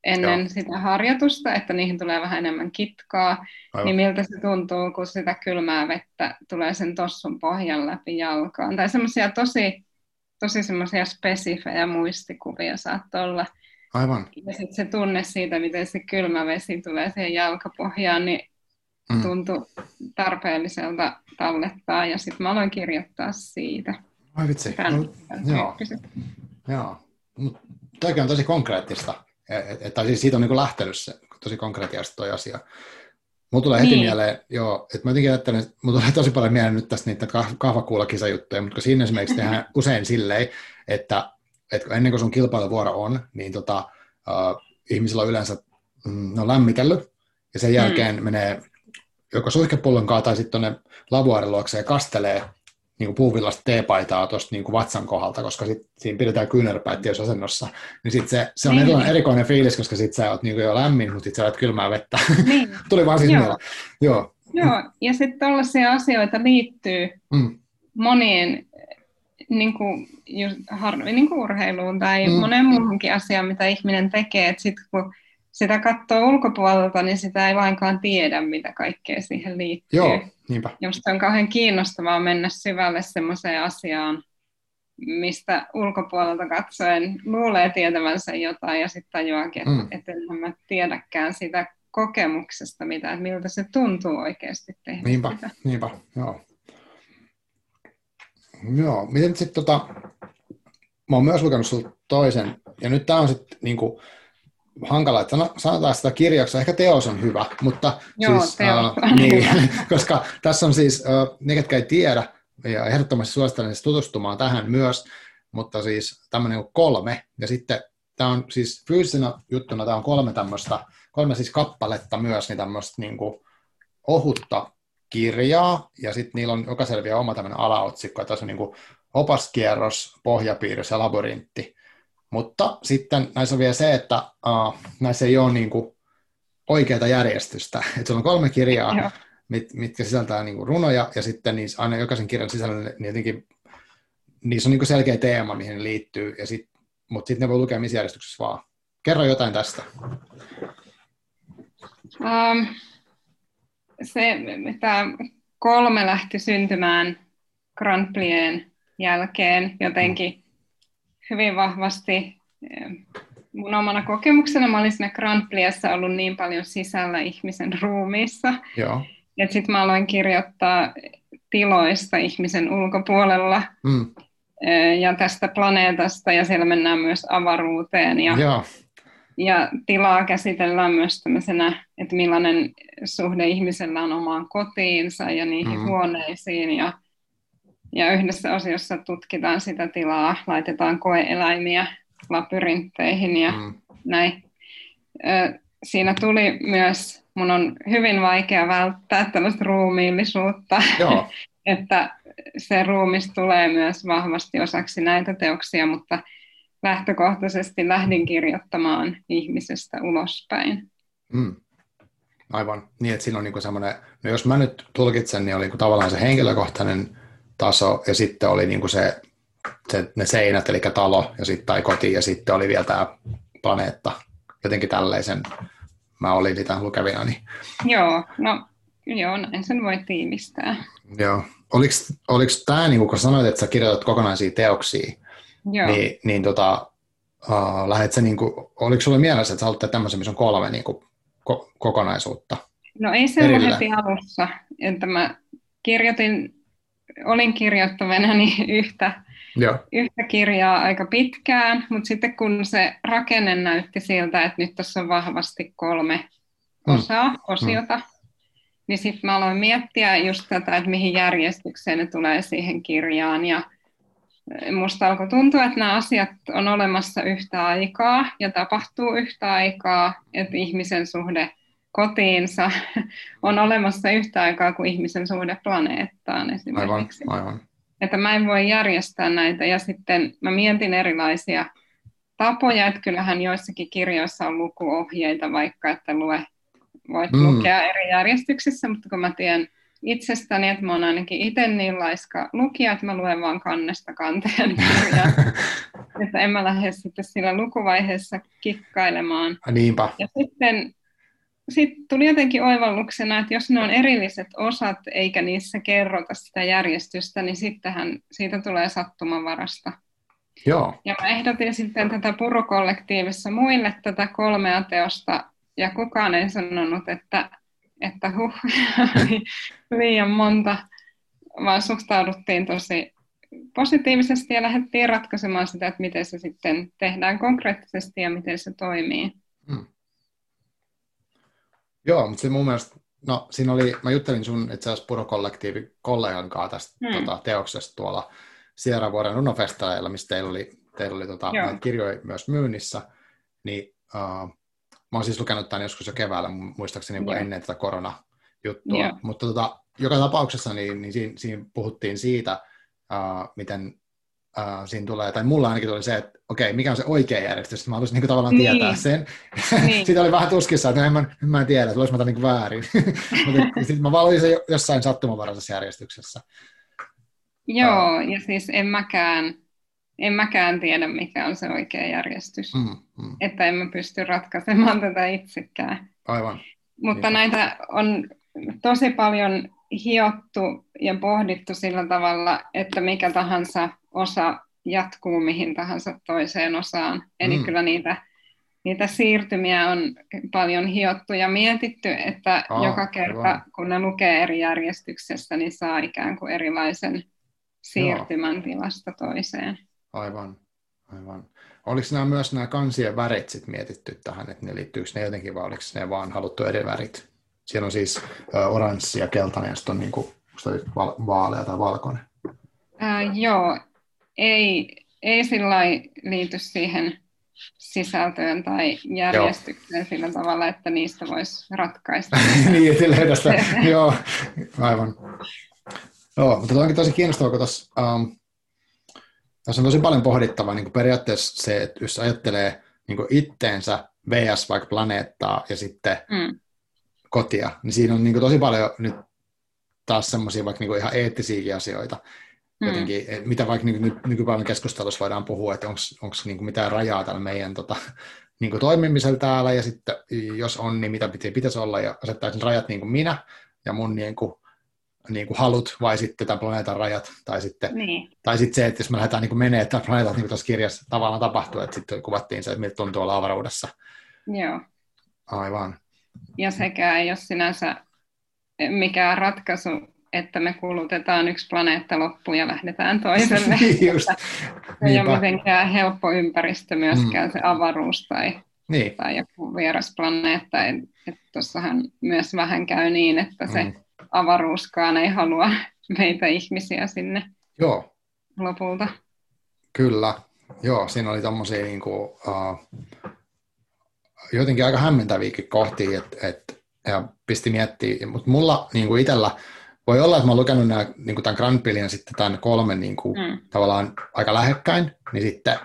Speaker 2: ennen Joo. sitä harjoitusta, että niihin tulee vähän enemmän kitkaa, Aivan. niin miltä se tuntuu, kun sitä kylmää vettä tulee sen tossun pohjan läpi jalkaan. Tai semmoisia tosi, tosi semmoisia spesifejä muistikuvia saattoi olla.
Speaker 1: Aivan.
Speaker 2: Ja sitten se tunne siitä, miten se kylmä vesi tulee siihen jalkapohjaan, niin mm. tuntui tarpeelliselta tallettaa. Ja sitten mä aloin kirjoittaa siitä.
Speaker 1: Ai vitsi. no, joo. joo. Toikin on tosi konkreettista. Et, tai siis siitä on niin lähtenyt se tosi konkreettisesti toi asia. Mulla tulee heti niin. mieleen, joo, että mä jotenkin ajattelen, että mulla tulee tosi paljon mieleen nyt tästä niitä kahvakuulakisajuttuja, mutta siinä esimerkiksi tehdään usein silleen, että, että ennen kuin sun kilpailuvuoro on, niin tota, uh, ihmisillä on yleensä mm, on lämmitellyt, ja sen jälkeen mm. menee joko suihkepullon kanssa tai sitten tuonne lavuaarin luokse ja kastelee niin puuvillasta teepaitaa tuosta niin vatsan kohdalta, koska sit siinä pidetään kyynärpäät tietysti asennossa, niin sit se, se on niin. erilainen, erikoinen fiilis, koska sit sä oot niin jo lämmin, mutta sit sä oot kylmää vettä. Niin. Tuli vaan siis Joo.
Speaker 2: Joo. Joo, ja sitten tällaisia asioita liittyy mm. monien niin kuin, just, harvi, niin kuin urheiluun tai mm. moneen muuhunkin asiaan, mitä ihminen tekee. Että sitten kun sitä katsoo ulkopuolelta, niin sitä ei lainkaan tiedä, mitä kaikkea siihen liittyy.
Speaker 1: Joo, niinpä.
Speaker 2: Minusta on kauhean kiinnostavaa mennä syvälle semmoiseen asiaan, mistä ulkopuolelta katsoen luulee tietävänsä jotain ja sitten tajuakin, että mm. et en mä tiedäkään sitä kokemuksesta, mitä, että miltä se tuntuu oikeasti tehdä
Speaker 1: Niinpä,
Speaker 2: sitä.
Speaker 1: niinpä, joo. Joo, miten sitten tota, mä oon myös lukenut sulta toisen, ja nyt tämä on sitten niinku, hankala, että sanotaan sitä kirjaksi, ehkä teos on hyvä, mutta
Speaker 2: Joo, siis,
Speaker 1: uh, niin, koska tässä on siis, uh, ne ketkä ei tiedä, ja ehdottomasti suosittelen siis tutustumaan tähän myös, mutta siis tämmöinen kolme, ja sitten tämä on siis fyysisenä juttuna, tämä on kolme tämmöistä, kolme siis kappaletta myös, niin tämmöistä niin kuin ohutta kirjaa, ja sitten niillä on jokaisella vielä oma tämmöinen alaotsikko, että tässä on niin kuin opaskierros, pohjapiirros ja labyrintti, mutta sitten näissä on vielä se, että uh, näissä ei ole niin kuin oikeaa järjestystä. Et sulla on kolme kirjaa, mit, mitkä sisältää niin kuin runoja, ja sitten niissä, aina jokaisen kirjan sisällä niin jotenkin, niissä on niin kuin selkeä teema, mihin ne liittyy, ja sit, mutta sitten ne voi lukea missä järjestyksessä vaan. Kerro jotain tästä.
Speaker 2: Um, se, tämä kolme lähti syntymään Grand Prixen jälkeen jotenkin hyvin vahvasti mun omana kokemuksena. Mä olin siinä Grand ollut niin paljon sisällä ihmisen ruumiissa.
Speaker 1: Joo.
Speaker 2: Ja sitten mä aloin kirjoittaa tiloista ihmisen ulkopuolella mm. ja tästä planeetasta, ja siellä mennään myös avaruuteen. Ja,
Speaker 1: Joo.
Speaker 2: ja tilaa käsitellään myös tämmöisenä, että millainen suhde ihmisellä on omaan kotiinsa ja niihin mm. huoneisiin, ja ja yhdessä osiossa tutkitaan sitä tilaa, laitetaan koeeläimiä labyrintteihin ja mm. näin. Siinä tuli myös, mun on hyvin vaikea välttää tällaista ruumiillisuutta,
Speaker 1: Joo.
Speaker 2: että se ruumis tulee myös vahvasti osaksi näitä teoksia, mutta lähtökohtaisesti lähdin kirjoittamaan ihmisestä ulospäin.
Speaker 1: Mm. Aivan. Niin, että siinä on niinku semmoinen, no jos mä nyt tulkitsen, niin oli niinku tavallaan se henkilökohtainen taso, ja sitten oli niin kuin se, se, ne seinät, eli talo, ja sitten tai koti, ja sitten oli vielä tämä planeetta. Jotenkin tällaisen mä olin niitä lukevina. Niin...
Speaker 2: Joo, no joo, näin sen voi tiivistää.
Speaker 1: Joo. Oliko, oliko tämä, niin kun sanoit, että sä kirjoitat kokonaisia teoksia,
Speaker 2: joo.
Speaker 1: niin, niin tota, uh, lähdet sä, niin kuin, oliko sulla mielessä, että sä haluat tämmöisen, missä on kolme niin kuin, ko- kokonaisuutta?
Speaker 2: No ei se heti alussa, että mä kirjoitin olin kirjoittavana niin yhtä,
Speaker 1: Joo.
Speaker 2: yhtä kirjaa aika pitkään, mutta sitten kun se rakenne näytti siltä, että nyt tässä on vahvasti kolme mm. osaa, mm. osiota, mm. niin sitten mä aloin miettiä just tätä, että mihin järjestykseen ne tulee siihen kirjaan ja musta alkoi tuntua, että nämä asiat on olemassa yhtä aikaa ja tapahtuu yhtä aikaa, että ihmisen suhde kotiinsa on olemassa yhtä aikaa kuin ihmisen suhde planeettaan esimerkiksi.
Speaker 1: Aivan, aivan.
Speaker 2: että mä en voi järjestää näitä. Ja sitten mä mietin erilaisia tapoja, että kyllähän joissakin kirjoissa on lukuohjeita, vaikka että lue, voit mm. lukea eri järjestyksissä, mutta kun mä tiedän itsestäni, että mä oon ainakin itse niin laiska lukija, että mä luen vaan kannesta kanteen kirjaa. että en mä lähde sitten sillä lukuvaiheessa kikkailemaan.
Speaker 1: Niinpä.
Speaker 2: Ja sitten sitten tuli jotenkin oivalluksena, että jos ne on erilliset osat eikä niissä kerrota sitä järjestystä, niin sittenhän siitä tulee sattumanvarasta.
Speaker 1: Joo.
Speaker 2: Ja mä ehdotin sitten tätä purukollektiivissa muille tätä kolmea teosta, ja kukaan ei sanonut, että, että huh, liian monta, vaan suhtauduttiin tosi positiivisesti ja lähdettiin ratkaisemaan sitä, että miten se sitten tehdään konkreettisesti ja miten se toimii.
Speaker 1: Joo, mutta se mun mielestä, no siinä oli, mä juttelin sun itse asiassa Puro-kollektiivi kollegan kanssa tästä hmm. tota, teoksesta tuolla Sierra vuoden runofestareilla, missä teillä oli, teillä oli tota, näitä kirjoja myös myynnissä, niin uh, mä oon siis lukenut tämän joskus jo keväällä, muistaakseni Joo. ennen tätä koronajuttua, Joo. mutta tota, joka tapauksessa niin, niin siinä, siinä puhuttiin siitä, uh, miten uh, siinä tulee, tai mulla ainakin tuli se, että okei, mikä on se oikea järjestys, mä haluaisin niin kuin, tavallaan niin. tietää sen. Niin. Sitten oli vähän tuskissa, että no, en mä, en mä tiedä, että mä niin väärin. Mutta sitten mä valitsin se jossain sattumanvaraisessa järjestyksessä.
Speaker 2: Joo, uh, ja siis en mäkään, en mäkään tiedä, mikä on se oikea järjestys. Mm, mm. Että en mä pysty ratkaisemaan tätä itsekään.
Speaker 1: Aivan.
Speaker 2: Mutta niin. näitä on tosi paljon hiottu ja pohdittu sillä tavalla, että mikä tahansa osa jatkuu mihin tahansa toiseen osaan. Eli mm. kyllä niitä, niitä siirtymiä on paljon hiottu ja mietitty, että oh, joka kerta aivan. kun ne lukee eri järjestyksessä, niin saa ikään kuin erilaisen siirtymän Joo. tilasta toiseen.
Speaker 1: Aivan, aivan. Oliko nämä myös nämä kansien värit sit mietitty tähän, että ne liittyykö ne jotenkin vai oliko ne vaan haluttu eri värit? Siellä on siis oranssi ja keltainen ja sitten on niin kuin, vaalea tai valkoinen.
Speaker 2: Äh, joo, ei, ei sillä liity siihen sisältöön tai järjestykseen joo. sillä tavalla, että niistä voisi ratkaista.
Speaker 1: niin, silleen tästä, joo, aivan. Joo, mutta onkin tosi kiinnostavaa, kun tuossa, um, tässä on tosi paljon pohdittavaa niin periaatteessa se, että jos ajattelee niin itteensä vs. vaikka planeettaa ja sitten mm. kotia, niin siinä on niin tosi paljon nyt taas semmoisia vaikka niin ihan eettisiäkin asioita, Mm. Jotenkin, mitä vaikka ny, ny, nykypäivän keskustelussa voidaan puhua, että onko niin mitään rajaa tällä meidän tota, niin kuin toimimisella täällä, ja sitten jos on, niin mitä pitäisi olla, ja asettaisin rajat niin kuin minä ja mun niin kuin, niin kuin halut, vai sitten tämän planeetan rajat, tai sitten, niin. tai sitten se, että jos me lähdetään niin menee, että planeetat, niin kuin tuossa kirjassa tavallaan tapahtuu, että sitten kuvattiin se, että miltä tuntuu olla avaruudessa.
Speaker 2: Joo.
Speaker 1: Aivan.
Speaker 2: Ja sekä ei ole sinänsä mikään ratkaisu että me kulutetaan yksi planeetta loppuun ja lähdetään toiselle.
Speaker 1: Just.
Speaker 2: Se ei ole mitenkään helppo ympäristö myöskään mm. se avaruus tai, niin. tai joku vieras planeetta. Tuossahan myös vähän käy niin, että se mm. avaruuskaan ei halua meitä ihmisiä sinne
Speaker 1: Joo.
Speaker 2: lopulta.
Speaker 1: Kyllä, joo, siinä oli tommosia niinku, uh, jotenkin aika hämmentäviäkin kohtia, että et, ja pisti miettimään, mutta mulla niin kuin itsellä voi olla, että mä oon lukenut nämä, niin kuin tämän Grand Prixin ja sitten tämän kolmen niin kuin, mm. tavallaan aika lähekkäin, niin sitten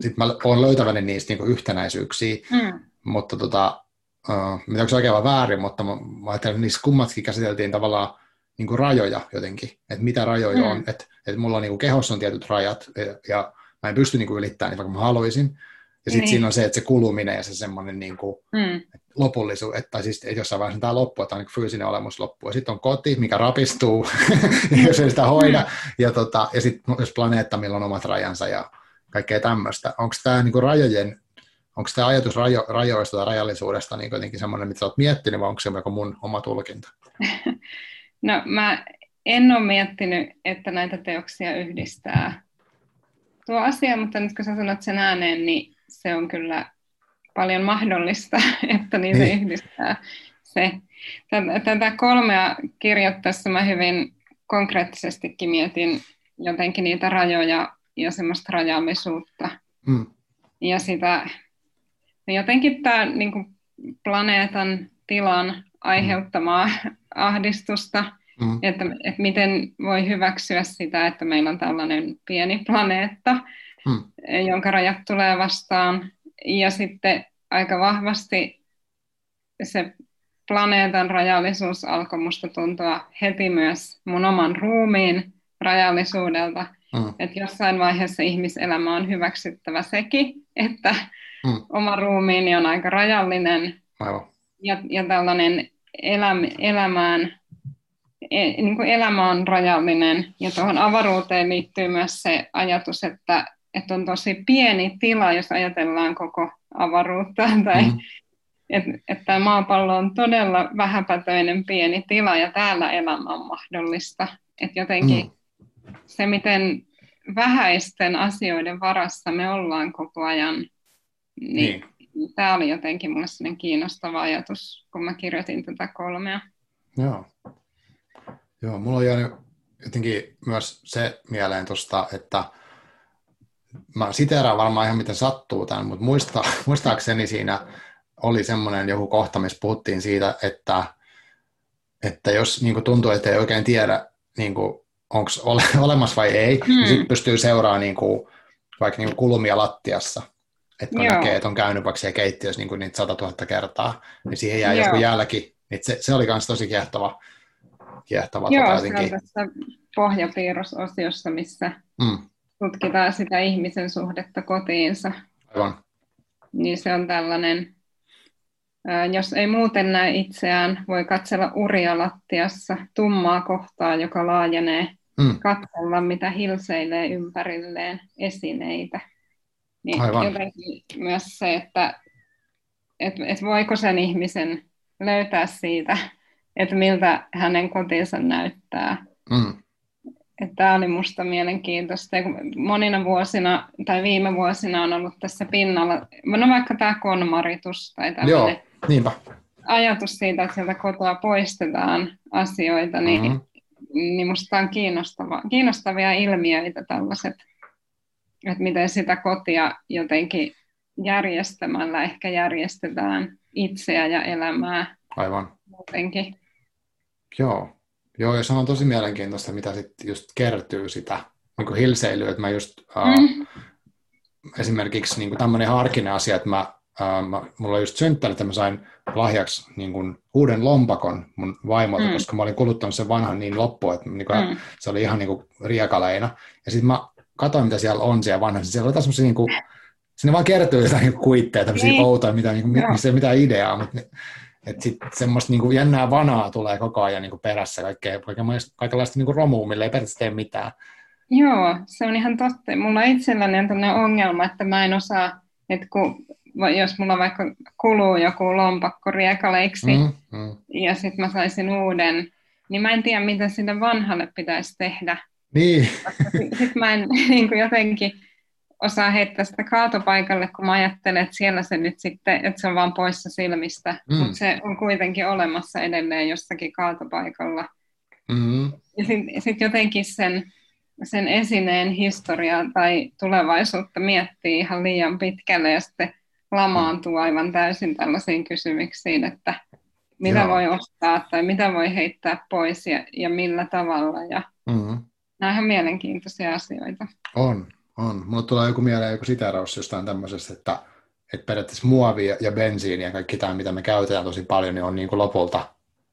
Speaker 1: sit mä oon löytäväni niistä niin kuin yhtenäisyyksiä, mm. mutta tota, uh, mitä onko se oikein vai väärin, mutta mä, mä ajattelen, että niissä kummatkin käsiteltiin tavallaan niin kuin rajoja jotenkin, että mitä rajoja mm. on, että, että mulla on niin kuin kehossa on tietyt rajat ja, ja mä en pysty niin kuin ylittämään niitä, vaikka mä haluaisin, ja sitten niin. siinä on se, että se kuluminen ja se semmoinen niin kuin, mm. lopullisuus, että siis että jossain vaiheessa tämä loppuu, että on niin fyysinen olemus loppuu. Ja sitten on koti, mikä rapistuu, jos ei sitä hoida. Mm. Ja, tota, ja sitten myös planeetta, millä on omat rajansa ja kaikkea tämmöistä. Onko tämä niin rajojen, onko tämä ajatus rajo, rajoista tai rajallisuudesta niin jotenkin semmoinen, mitä olet miettinyt, vai onko se joku mun oma tulkinta?
Speaker 2: No mä en ole miettinyt, että näitä teoksia yhdistää tuo asia, mutta nyt kun sä sanot sen ääneen, niin se on kyllä paljon mahdollista, että niitä niin. yhdistää se. Tätä kolmea kirjoittaessa mä hyvin konkreettisestikin mietin jotenkin niitä rajoja ja semmoista rajallisuutta. Mm. Ja sitä, jotenkin tämä niin planeetan tilan aiheuttamaa mm. ahdistusta Mm. Että, että miten voi hyväksyä sitä, että meillä on tällainen pieni planeetta, mm. jonka rajat tulee vastaan. Ja sitten aika vahvasti se planeetan rajallisuus alkoi musta tuntua heti myös mun oman ruumiin rajallisuudelta. Mm. Että jossain vaiheessa ihmiselämä on hyväksyttävä sekin, että mm. oma ruumiini on aika rajallinen.
Speaker 1: Aivan.
Speaker 2: Ja, ja tällainen eläm, elämään, e, niin kuin elämä on rajallinen. Ja tuohon avaruuteen liittyy myös se ajatus, että, että on tosi pieni tila, jos ajatellaan koko avaruutta. Tai, mm. että, että maapallo on todella vähäpätöinen pieni tila ja täällä elämä on mahdollista. Että jotenkin mm. se, miten vähäisten asioiden varassa me ollaan koko ajan, niin, niin. tämä oli jotenkin minulle kiinnostava ajatus, kun mä kirjoitin tätä kolmea.
Speaker 1: Joo. Joo, mulla on jäänyt jotenkin myös se mieleen tuosta, että mä siteeraan varmaan ihan miten sattuu tämän, mutta muista, muistaakseni siinä oli semmoinen joku kohta, missä puhuttiin siitä, että, että jos niin tuntuu, että ei oikein tiedä niin onko ole, olemassa vai ei, niin hmm. niin sitten pystyy seuraamaan niin kuin, vaikka niin kulmia lattiassa. Että kun Joo. näkee, että on käynyt vaikka siellä keittiössä niin kuin niitä sata tuhatta kertaa, niin siihen jää Joo. joku jälki. Niin se, se oli myös tosi kiehtova. kiehtova
Speaker 2: Joo, tota, se on tässä pohjapiirrososiossa, missä mm. Tutkitaan sitä ihmisen suhdetta kotiinsa.
Speaker 1: Aivan.
Speaker 2: Niin se on tällainen jos ei muuten näe itseään, voi katsella uria lattiassa, tummaa kohtaa, joka laajenee, mm. katsella mitä hilseilee ympärilleen esineitä. Niin Aivan. jotenkin myös se, että et, et voiko sen ihmisen löytää siitä, että miltä hänen kotinsa näyttää. Mm. Tämä oli minusta mielenkiintoista. monina vuosina tai viime vuosina on ollut tässä pinnalla, no vaikka tämä konmaritus tai tämmöinen
Speaker 1: Niinpä.
Speaker 2: ajatus siitä, että sieltä kotoa poistetaan asioita, niin, mm-hmm. niin musta on kiinnostava, kiinnostavia ilmiöitä tällaiset, että miten sitä kotia jotenkin järjestämällä ehkä järjestetään itseä ja elämää.
Speaker 1: Aivan.
Speaker 2: Jotenkin.
Speaker 1: Joo. Joo, ja se on tosi mielenkiintoista, mitä sitten just kertyy sitä niin hilseilyä, että mä just uh, mm. esimerkiksi niin tämmöinen harkinen asia, että mä Uh, mä, mulla oli just synttärit, että mä sain lahjaksi niin kuin, uuden lompakon mun vaimolta, mm. koska mä olin kuluttanut sen vanhan niin loppuun, että niin kuin, mm. se oli ihan niin kuin, riekaleina. Ja sitten mä katsoin, mitä siellä on siellä vanhassa. Siellä oli taas semmoisia, niin kuin, sinne vaan kertyy jotain niin kuitteja, tämmöisiä niin. outoja, mitä, niin kuin, missä ei mitään ideaa, mutta että sitten semmoista niin kuin, jännää vanaa tulee koko ajan niin kuin, perässä, kaikkea, kaikenlaista niin kuin romua, millä ei periaatteessa tee mitään.
Speaker 2: Joo, se on ihan totta. Mulla itselläni on tämmöinen ongelma, että mä en osaa, että kun jos mulla vaikka kuluu joku lompakko riekaleiksi mm, mm. ja sitten mä saisin uuden, niin mä en tiedä, mitä sinne vanhalle pitäisi tehdä.
Speaker 1: Niin.
Speaker 2: Sitten mä en niin kuin jotenkin osaa heittää sitä kaatopaikalle, kun mä ajattelen, että siellä se nyt sitten, että se on vaan poissa silmistä, mm. mutta se on kuitenkin olemassa edelleen jossakin kaatopaikalla. Mm. Ja sitten sit jotenkin sen, sen esineen historiaa tai tulevaisuutta miettii ihan liian pitkälle ja sitten lamaantuu aivan täysin tällaisiin kysymyksiin, että mitä Joo. voi ostaa tai mitä voi heittää pois ja, ja millä tavalla. Ja mm-hmm. Nämä on ihan mielenkiintoisia asioita.
Speaker 1: On, on. Mulle tulee joku mieleen joku siteraus jostain tämmöisestä, että, että periaatteessa muovi ja bensiini ja kaikki tämä, mitä me käytetään tosi paljon, niin on niin kuin lopulta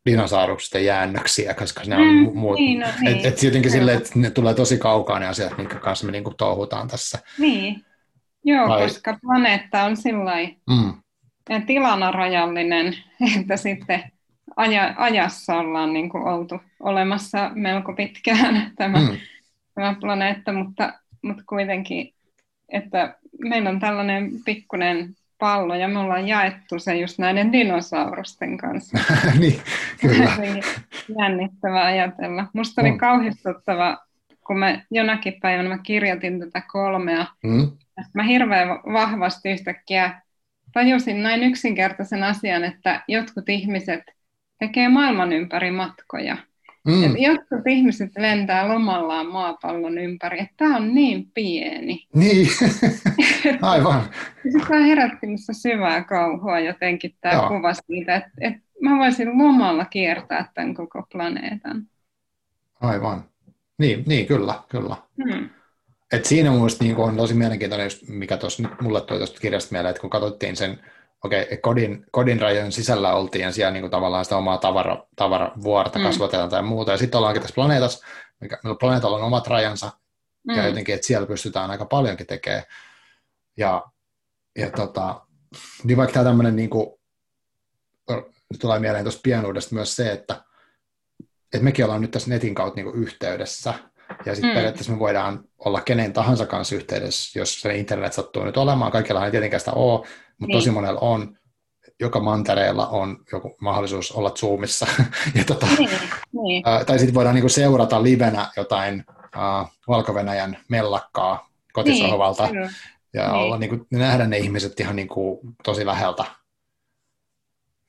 Speaker 1: dinosaurusten jäännöksiä, koska ne on mm, muut. Niin, no, niin. Et, et jotenkin silleen, että ne tulee tosi kaukaa ne asiat, minkä kanssa me niinku touhutaan tässä.
Speaker 2: Niin, Joo, Vai... koska planeetta on sillä mm. tilana rajallinen, että sitten aja, ajassa ollaan niin kuin oltu olemassa melko pitkään tämä, mm. tämä planeetta, mutta, mutta kuitenkin, että meillä on tällainen pikkuinen pallo ja me ollaan jaettu se just näiden dinosaurusten kanssa.
Speaker 1: niin, kyllä.
Speaker 2: Jännittävää ajatella. Musta oli kauhistuttava, kun mä jonakin päivänä mä kirjoitin tätä kolmea, mm mä hirveän vahvasti yhtäkkiä tajusin näin yksinkertaisen asian, että jotkut ihmiset tekee maailman ympäri matkoja. Mm. Jotkut ihmiset lentää lomallaan maapallon ympäri, että tämä on niin pieni.
Speaker 1: Niin, aivan.
Speaker 2: Sitten herätti minussa syvää kauhua jotenkin tämä Joo. kuva siitä, että, että mä voisin lomalla kiertää tämän koko planeetan.
Speaker 1: Aivan. Niin, niin kyllä, kyllä.
Speaker 2: Hmm.
Speaker 1: Et siinä mun mielestä niin on tosi mielenkiintoinen, mikä tuossa mulle tuli tuosta kirjasta mieleen, että kun katsottiin sen, okei, okay, kodin, kodin rajojen sisällä oltiin ja siellä niin kuin tavallaan sitä omaa tavara, tavaravuorta mm. kasvatetaan tai muuta, ja sitten ollaankin tässä planeetassa, mikä, planeetalla on omat rajansa, mm. ja jotenkin, että siellä pystytään aika paljonkin tekemään. Ja, ja tota, niin vaikka tämä tämmöinen, niin kuin, tulee mieleen tuosta pienuudesta myös se, että, että mekin ollaan nyt tässä netin kautta niin yhteydessä, ja sitten mm. periaatteessa me voidaan olla kenen tahansa kanssa yhteydessä, jos se internet sattuu nyt olemaan. Kaikilla ei tietenkään sitä ole, mutta niin. tosi monella on. Joka mantereella on joku mahdollisuus olla Zoomissa. ja tota, niin. Niin. Ää, tai sitten voidaan niinku seurata livenä jotain ää, Valko-Venäjän mellakkaa kotisohvalta. Niin. Ja niin. Olla, niinku, nähdä ne ihmiset ihan niinku, tosi läheltä.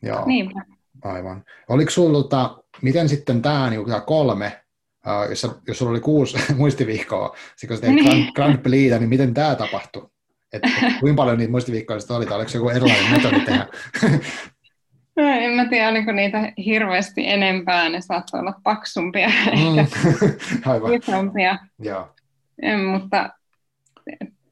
Speaker 1: Joo.
Speaker 2: Niinpä.
Speaker 1: Aivan. Oliko sinulla, miten sitten tämä niinku, kolme Uh, jos, jos sulla oli kuusi muistiviikkoa, kun sä teit Grand, Grand Prixta, niin miten tämä tapahtui? Et, kuinka paljon niitä muistiviikkoja oli, tai oliko se joku erilainen metodi tehdä?
Speaker 2: No, en mä tiedä, oliko niitä hirveästi enempää, ne saattoi olla paksumpia, mm. Aivan. isompia.
Speaker 1: Joo.
Speaker 2: mutta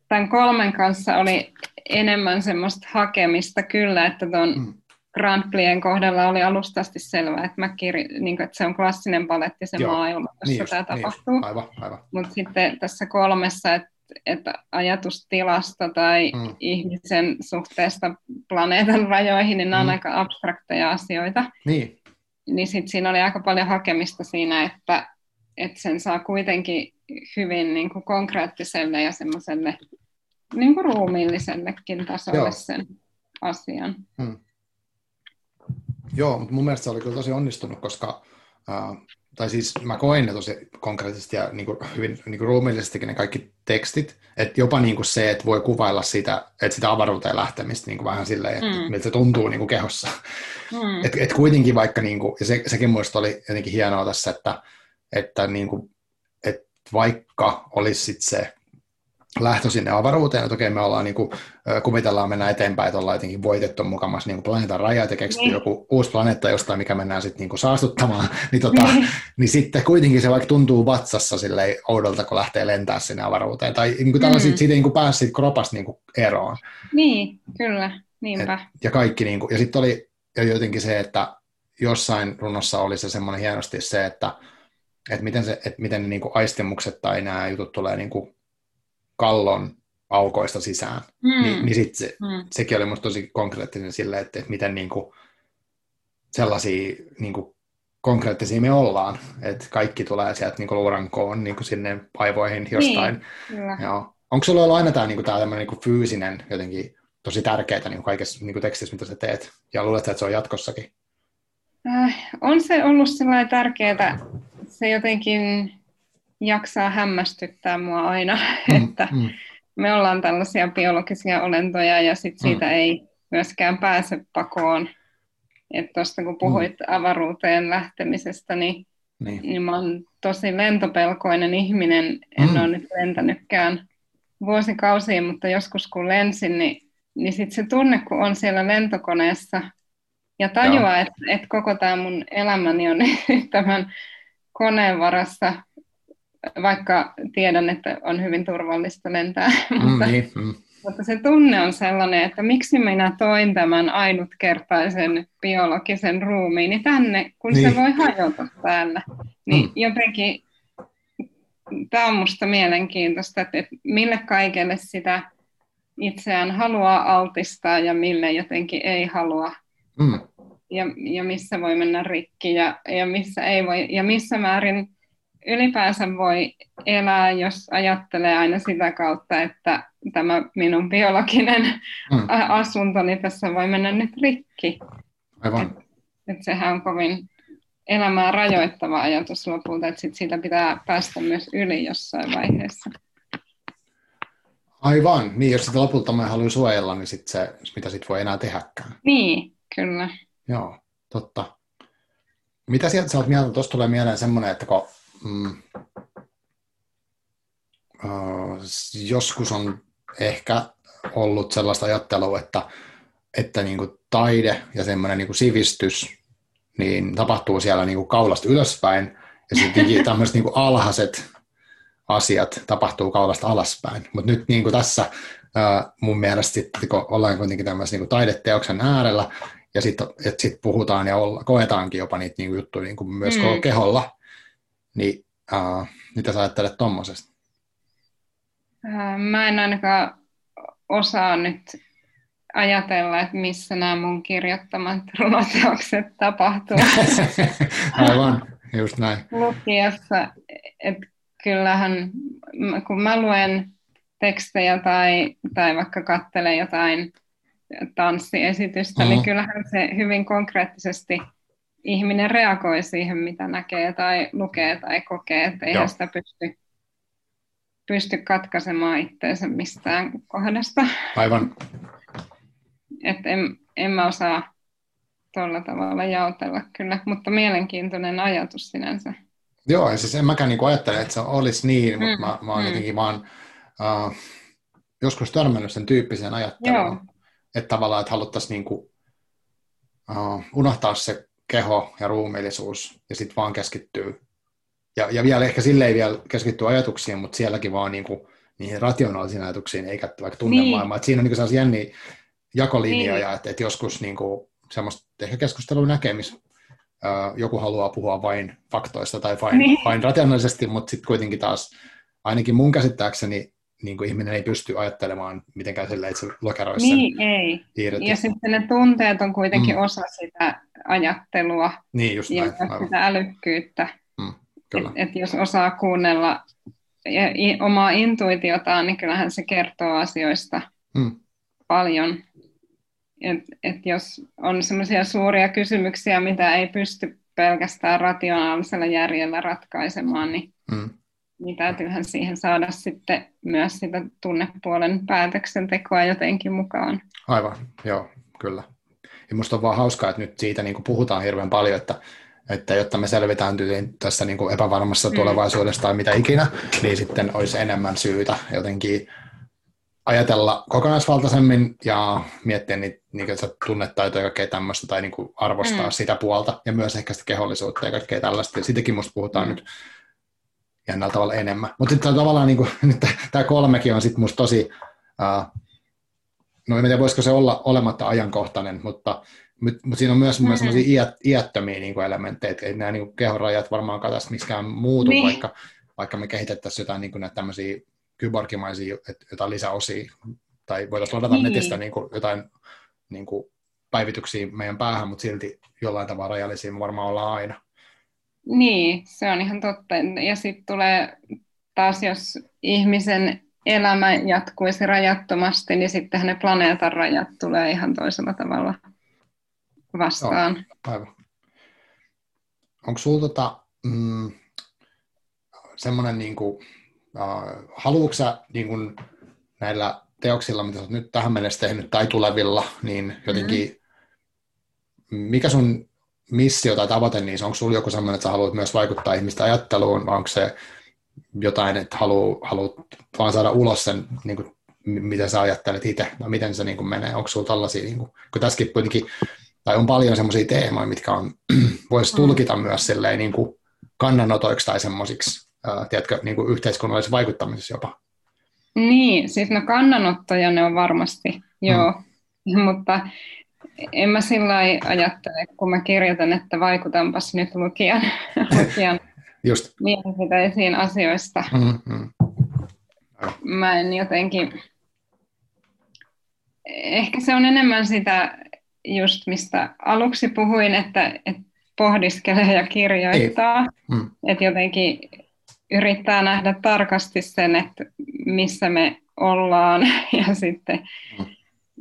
Speaker 2: tämän kolmen kanssa oli enemmän semmoista hakemista kyllä, että tuon mm. Grand Prixen kohdalla oli alustasti selvää, että, mä kir... niin kuin, että se on klassinen paletti se Joo. maailma, jossa niin tämä niin tapahtuu. Niin
Speaker 1: aivan, aivan.
Speaker 2: Mutta sitten tässä kolmessa, että, että ajatustilasta tai mm. ihmisen suhteesta planeetan rajoihin, niin nämä mm. on aika abstrakteja asioita.
Speaker 1: Niin.
Speaker 2: Niin sitten siinä oli aika paljon hakemista siinä, että, että sen saa kuitenkin hyvin niin kuin konkreettiselle ja semmoiselle niin kuin ruumiillisellekin tasolle Joo. sen asian. Mm.
Speaker 1: Joo, mutta mun mielestä se oli kyllä tosi onnistunut, koska uh, tai siis mä koin ne tosi konkreettisesti ja niin kuin, hyvin niin kuin ruumiillisestikin ne kaikki tekstit, että jopa niin kuin se, että voi kuvailla sitä, että sitä avaruuteen lähtemistä niin kuin vähän silleen, että mm. miltä se tuntuu niin kuin kehossa. Mm. Että et kuitenkin vaikka, niin kuin, ja se, sekin muista oli jotenkin hienoa tässä, että, että, niin kuin, että vaikka olisi sit se lähtö sinne avaruuteen, että okei, me ollaan niin kuin, kuvitellaan mennä eteenpäin, että ollaan jotenkin voitettu mukamassa niin planeetan rajat ja keksitty niin. joku uusi planeetta jostain, mikä mennään sitten niin saastuttamaan, niin, tota, niin. niin sitten kuitenkin se vaikka tuntuu vatsassa silleen oudolta, kun lähtee lentää sinne avaruuteen, tai niin kuin tällaiset, mm. siitä niin kuin pääsi siitä kropasta niin kuin eroon.
Speaker 2: Niin, kyllä, niinpä. Et,
Speaker 1: ja kaikki, niin kuin, ja sitten oli jotenkin se, että jossain runossa oli se semmoinen hienosti se, että, että miten, se, että miten ne niin kuin aistimukset tai nämä jutut tulee niin kuin kallon aukoista sisään, mm. niin, niin sit se, mm. sekin oli musta tosi konkreettinen sille, että, että miten niin kuin sellaisia niin kuin konkreettisia me ollaan, että kaikki tulee sieltä niin kuin luurankoon niin kuin sinne aivoihin jostain. Niin, Joo. Onko sulla ollut aina tämä, niin kuin, niin kuin fyysinen jotenkin tosi tärkeää niin kuin kaikessa niin kuin tekstissä, mitä sä teet, ja luulet, että se on jatkossakin?
Speaker 2: Äh, on se ollut sellainen tärkeää, se jotenkin jaksaa hämmästyttää mua aina, mm, että mm. me ollaan tällaisia biologisia olentoja ja sit siitä mm. ei myöskään pääse pakoon. Että tuosta kun puhuit mm. avaruuteen lähtemisestä, niin, niin. niin mä oon tosi lentopelkoinen ihminen. En mm. ole nyt lentänytkään vuosikausiin, mutta joskus kun lensin, niin, niin sitten se tunne, kun on siellä lentokoneessa ja tajuaa, että, että koko tämä mun elämäni on tämän koneen varassa vaikka tiedän, että on hyvin turvallista lentää, mm, mutta, niin, mm. mutta se tunne on sellainen, että miksi minä toin tämän ainutkertaisen biologisen ruumiini tänne, kun niin. se voi hajota täällä. Niin mm. jotenkin tämä on minusta mielenkiintoista, että, että mille kaikelle sitä itseään haluaa altistaa ja mille jotenkin ei halua. Mm. Ja, ja missä voi mennä rikki ja, ja missä ei voi, ja missä määrin ylipäänsä voi elää, jos ajattelee aina sitä kautta, että tämä minun biologinen mm. asuntoni tässä voi mennä nyt rikki.
Speaker 1: Aivan.
Speaker 2: Et, et sehän on kovin elämää rajoittava ajatus lopulta, että sit siitä pitää päästä myös yli jossain vaiheessa.
Speaker 1: Aivan, niin jos sitä lopulta mä haluan suojella, niin sit se, mitä sit voi enää tehdäkään.
Speaker 2: Niin, kyllä.
Speaker 1: Joo, totta. Mitä sieltä sä oot mieltä? Tuosta tulee mieleen semmoinen, että kun mm, joskus on ehkä ollut sellaista ajattelua, että, että niin kuin taide ja semmoinen niin kuin sivistys niin tapahtuu siellä niin kuin kaulasta ylöspäin, Ja sitten tämmöiset niin kuin alhaiset asiat tapahtuu kaulasta alaspäin. Mutta nyt niin kuin tässä mun mielestä sitten, kun ollaan kuitenkin tämmöisen niin taideteoksen äärellä, ja sitten sit puhutaan ja olla, koetaankin jopa niitä niin kuin juttuja niin kuin myös mm. keholla, niin uh, mitä sä ajattelet tuommoisesta?
Speaker 2: Mä en ainakaan osaa nyt ajatella, että missä nämä mun kirjoittamat runoteokset tapahtuu.
Speaker 1: Aivan, just näin.
Speaker 2: Lukiessa, että kyllähän kun mä luen tekstejä tai, tai vaikka katselen jotain tanssiesitystä, mm-hmm. niin kyllähän se hyvin konkreettisesti ihminen reagoi siihen, mitä näkee tai lukee tai kokee, että eihän sitä pysty, pysty katkaisemaan itseensä mistään kohdasta.
Speaker 1: Aivan.
Speaker 2: Että en, en mä osaa tuolla tavalla jaotella kyllä, mutta mielenkiintoinen ajatus sinänsä.
Speaker 1: Joo, ja siis en mäkään niin ajattele, että se olisi niin, mm, mutta mä, mä oon mm. jotenkin vaan uh, joskus törmännyt sen tyyppiseen ajatteluun, Joo. että tavallaan, että haluttaisiin niin kuin, uh, unohtaa se keho ja ruumiillisuus ja sitten vaan keskittyy. Ja, ja vielä ehkä silleen vielä keskittyy ajatuksiin, mutta sielläkin vaan niin kuin, niihin rationaalisiin ajatuksiin, eikä vaikka tunnemaailmaa. Niin. siinä on niin sellaisia jänniä jakolinjoja, niin. että, että joskus niin kuin, semmoista ehkä keskustelua näkee, missä joku haluaa puhua vain faktoista tai vain, niin. vain rationaalisesti, mutta sitten kuitenkin taas ainakin mun käsittääkseni niin kuin ihminen ei pysty ajattelemaan mitenkään sillä, että se lokeroisi
Speaker 2: Niin, ei. Irti. Ja sitten ne tunteet on kuitenkin mm. osa sitä ajattelua
Speaker 1: niin, just näin,
Speaker 2: ja sitä älykkyyttä. Mm, Että et jos osaa kuunnella ja omaa intuitiotaan, niin kyllähän se kertoo asioista mm. paljon. Et, et jos on sellaisia suuria kysymyksiä, mitä ei pysty pelkästään rationaalisella järjellä ratkaisemaan, niin mm niin täytyyhän siihen saada sitten myös sitä tunnepuolen päätöksentekoa jotenkin mukaan.
Speaker 1: Aivan, joo, kyllä. Ja musta on vaan hauskaa, että nyt siitä niin kuin puhutaan hirveän paljon, että, että jotta me selvitään tässä niin kuin epävarmassa mm. tai mitä ikinä, niin sitten olisi enemmän syytä jotenkin ajatella kokonaisvaltaisemmin ja miettiä niitä niin tunnetaitoja ja kaikkea tämmöistä tai niin kuin arvostaa mm. sitä puolta ja myös ehkä sitä kehollisuutta ja kaikkea tällaista. Ja siitäkin musta puhutaan mm. nyt jännällä tavalla enemmän. Mutta sitten tavallaan niin kuin, nyt tämä kolmekin on sitten musta tosi, uh, no en tiedä voisiko se olla olematta ajankohtainen, mutta, mutta, siinä on myös mm-hmm. sellaisia iät, iättömiä niin elementtejä, että nämä niin kehorajat varmaan katsoisi miksikään muutu, niin. vaikka, vaikka me kehitettäisiin jotain niin näitä tämmöisiä kyborgimaisia jotain lisäosia, tai voitaisiin ladata niin. netistä niin kuin jotain niin kuin päivityksiä meidän päähän, mutta silti jollain tavalla rajallisia me varmaan ollaan aina.
Speaker 2: Niin, se on ihan totta. Ja sitten tulee taas, jos ihmisen elämä jatkuisi rajattomasti, niin sitten ne planeetan rajat tulee ihan toisella tavalla vastaan. Joo, aivan.
Speaker 1: Onko sinulla tota, mm, semmoinen, niin kuin, uh, haluatko sä niin kuin, näillä teoksilla, mitä olet nyt tähän mennessä tehnyt tai tulevilla, niin jotenkin, mm-hmm. mikä sun missio tai tavoite, niin onko sinulla joku sellainen, että sä haluat myös vaikuttaa ihmisten ajatteluun, vai onko se jotain, että haluat, haluat vaan saada ulos sen, niin kuin, mitä sä ajattelet itse, vai miten se niin kuin menee, onko sinulla tällaisia, niin kuin, kun tässäkin kuitenkin, tai on paljon semmoisia teemoja, mitkä on, voisi mm. tulkita mm. myös silleen, niin kuin kannanotoiksi tai semmoisiksi, tiedätkö, niin kuin yhteiskunnallisessa vaikuttamisessa jopa.
Speaker 2: Niin, siis no kannanottoja ne on varmasti, joo, mm. mutta en mä sillä ajattele, kun mä kirjoitan, että vaikutanpas nyt lukijan, lukijan
Speaker 1: Just.
Speaker 2: mielipiteisiin asioista. Mm-hmm. Mä en jotenkin... Ehkä se on enemmän sitä just, mistä aluksi puhuin, että, että pohdiskelee ja kirjoittaa. Mm. Että jotenkin yrittää nähdä tarkasti sen, että missä me ollaan ja sitten, mm.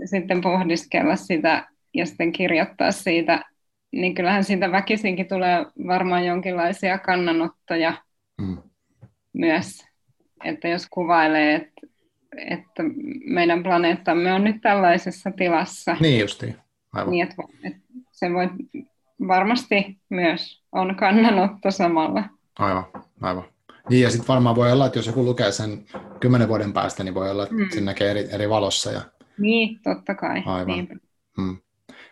Speaker 2: sitten pohdiskella sitä ja sitten kirjoittaa siitä, niin kyllähän siitä väkisinkin tulee varmaan jonkinlaisia kannanottoja mm. myös. Että jos kuvailee, että, että meidän planeettamme on nyt tällaisessa tilassa.
Speaker 1: Niin justiin, aivan.
Speaker 2: Niin, että, että se voi varmasti myös on kannanotto samalla.
Speaker 1: Aivan, aivan. Niin, ja sitten varmaan voi olla, että jos joku lukee sen kymmenen vuoden päästä, niin voi olla, että mm. sen näkee eri, eri valossa. Ja...
Speaker 2: Niin, totta kai.
Speaker 1: Aivan. Mm.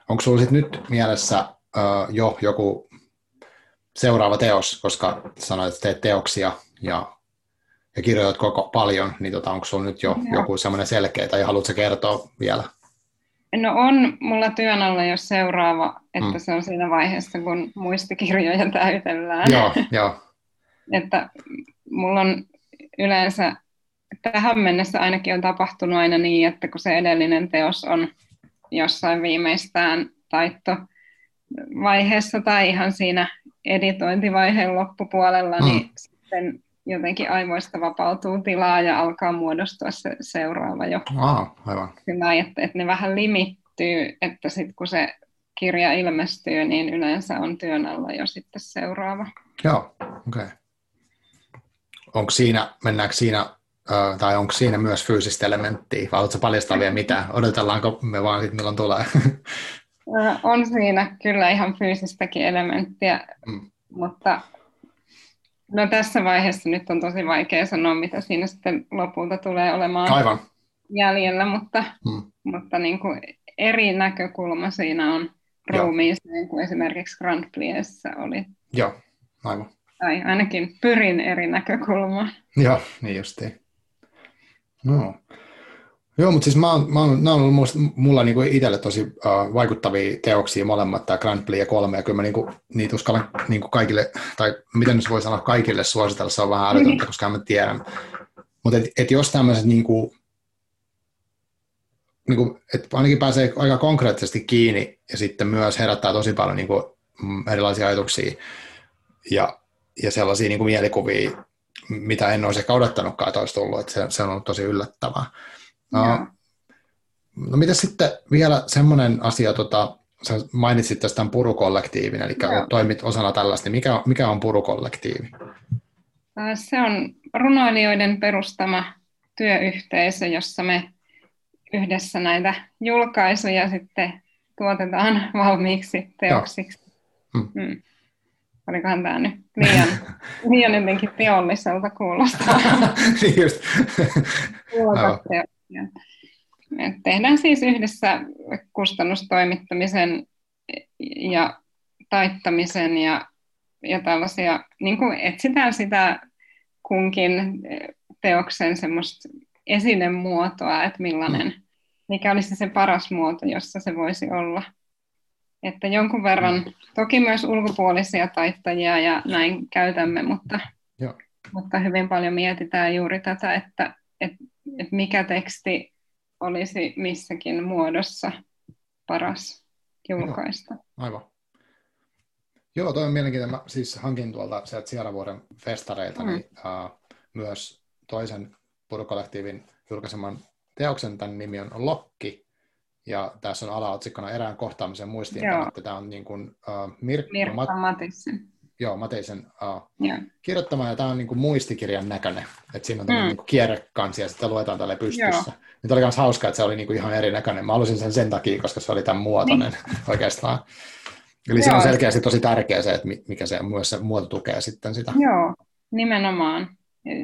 Speaker 1: Onko sinulla nyt mielessä uh, jo joku seuraava teos, koska sanoit, että teet teoksia ja, ja kirjoitat koko paljon, niin tota, onko sinulla nyt jo Joo. joku semmoinen selkeä, tai haluatko kertoa vielä?
Speaker 2: No on mulla työn alla jo seuraava, että mm. se on siinä vaiheessa, kun muistikirjoja täytellään.
Speaker 1: Joo, joo.
Speaker 2: että mulla on yleensä, tähän mennessä ainakin on tapahtunut aina niin, että kun se edellinen teos on jossain viimeistään taitto vaiheessa tai ihan siinä editointivaiheen loppupuolella, mm. niin sitten jotenkin aivoista vapautuu tilaa ja alkaa muodostua se seuraava jo.
Speaker 1: Aa, aivan.
Speaker 2: Sillä että, että ne vähän limittyy, että sitten kun se kirja ilmestyy, niin yleensä on työn alla jo sitten seuraava.
Speaker 1: Joo, okei. Okay. Onko siinä, mennäänkö siinä, tai onko siinä myös fyysistä elementtiä, vai haluatko paljastaa vielä mitä? Odotellaanko me vaan sitten, milloin tulee?
Speaker 2: On siinä kyllä ihan fyysistäkin elementtiä, mm. mutta no tässä vaiheessa nyt on tosi vaikea sanoa, mitä siinä sitten lopulta tulee olemaan
Speaker 1: Aivan.
Speaker 2: jäljellä, mutta, mm. mutta niin kuin eri näkökulma siinä on ruumiiseen kuin esimerkiksi Grand Pliessa oli.
Speaker 1: Joo, aivan.
Speaker 2: Tai ainakin pyrin eri näkökulmaa.
Speaker 1: Joo, niin justiin. No. Joo, mutta siis mä oon, mä oon, nämä on ollut mulla niinku itselle tosi uh, vaikuttavia teoksia molemmat, tämä Grand Prix ja kolme, ja kyllä mä niinku, niitä uskallan niinku kaikille, tai miten nyt voi sanoa kaikille suositella, se on vähän älytöntä, niin. koska mä tiedän. Mutta et, et jos tämmöiset niinku, niinku, et ainakin pääsee aika konkreettisesti kiinni ja sitten myös herättää tosi paljon niinku, mm, erilaisia ajatuksia ja, ja sellaisia niinku mielikuvia, mitä en olisi ehkä odottanutkaan, että olisi tullut, että se, se on ollut tosi yllättävää. No, no mitä sitten vielä semmoinen asia, tota, sä mainitsit tästä tämän purukollektiivin, eli Joo. toimit osana tällaista, niin mikä, mikä on purukollektiivi?
Speaker 2: Se on runoilijoiden perustama työyhteisö, jossa me yhdessä näitä julkaisuja sitten tuotetaan valmiiksi teoksiksi. Hmm. Hmm. Olikohan tämä nyt liian, liian jotenkin teolliselta kuulostaa.
Speaker 1: niin just.
Speaker 2: Tehdään siis yhdessä kustannustoimittamisen ja taittamisen ja, ja tällaisia, niin kuin etsitään sitä kunkin teoksen semmoista esinemuotoa, että millainen, mm. mikä olisi se paras muoto, jossa se voisi olla. Että jonkun verran, mm. toki myös ulkopuolisia taittajia ja näin käytämme, mutta, Joo. mutta hyvin paljon mietitään juuri tätä, että, että että mikä teksti olisi missäkin muodossa paras julkaista.
Speaker 1: Joo, aivan. Joo, toi on mielenkiintoinen. Mä siis hankin tuolta sieltä Sieravuoren festareilta mm. niin, uh, myös toisen purukollektiivin julkaiseman teoksen. Tämän nimi on Lokki. Ja tässä on alaotsikkona erään kohtaamisen muistiinpano, että tämä on niin kuin, uh, Mir-
Speaker 2: Mirkka Mat- Matisen
Speaker 1: joo, Mateisen uh, yeah. kirjoittama, ja tämä on niin kuin muistikirjan näköinen, että siinä on mm. niin kierrekansi, ja sitten luetaan tälle pystyssä. Joo. Nyt oli myös hauskaa, että se oli niin kuin ihan erinäköinen. Mä halusin sen sen takia, koska se oli tämän muotoinen niin. oikeastaan. Eli se on selkeästi tosi tärkeä se, että mikä se myös se muoto tukee sitten sitä.
Speaker 2: Joo, nimenomaan.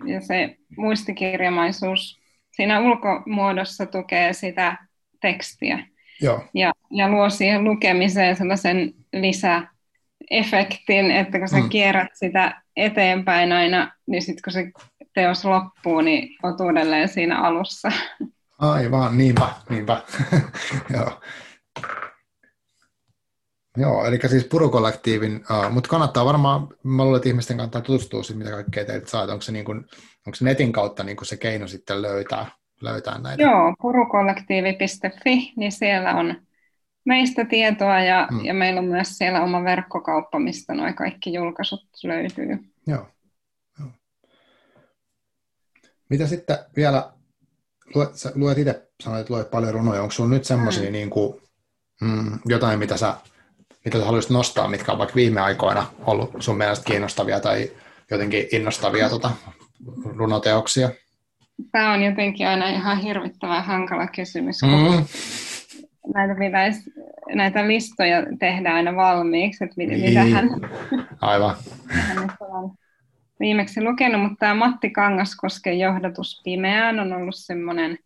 Speaker 2: Ja se muistikirjamaisuus siinä ulkomuodossa tukee sitä tekstiä.
Speaker 1: Joo.
Speaker 2: Ja, ja luo siihen lukemiseen sellaisen lisä efektin, että kun sä mm. kierrät sitä eteenpäin aina, niin sitten kun se teos loppuu, niin on uudelleen siinä alussa.
Speaker 1: Aivan, niinpä, niinpä. Joo. Joo, eli siis purukollektiivin, uh, mutta kannattaa varmaan, mä luulen, että ihmisten kannattaa tutustua siihen, mitä kaikkea teiltä saa, onko se, niin kuin, onko se netin kautta niin se keino sitten löytää, löytää näitä?
Speaker 2: Joo, purukollektiivi.fi, niin siellä on meistä tietoa ja, mm. ja meillä on myös siellä oma verkkokauppa, mistä nuo kaikki julkaisut löytyy.
Speaker 1: Joo. Joo. Mitä sitten vielä, luet, sä luet itse, sanoit, että luet paljon runoja, onko sinulla nyt semmoisia mm. niin kuin, mm, jotain, mitä sä, mitä sä haluaisit nostaa, mitkä on vaikka viime aikoina ollut sun mielestä kiinnostavia tai jotenkin innostavia tota, runoteoksia?
Speaker 2: Tämä on jotenkin aina ihan hirvittävän hankala kysymys, mm näitä, pitäisi, näitä listoja tehdä aina valmiiksi, että mitä, niin. hän,
Speaker 1: Aivan.
Speaker 2: on viimeksi lukenut, mutta tämä Matti Kangaskosken johdatus pimeään on ollut semmoinen,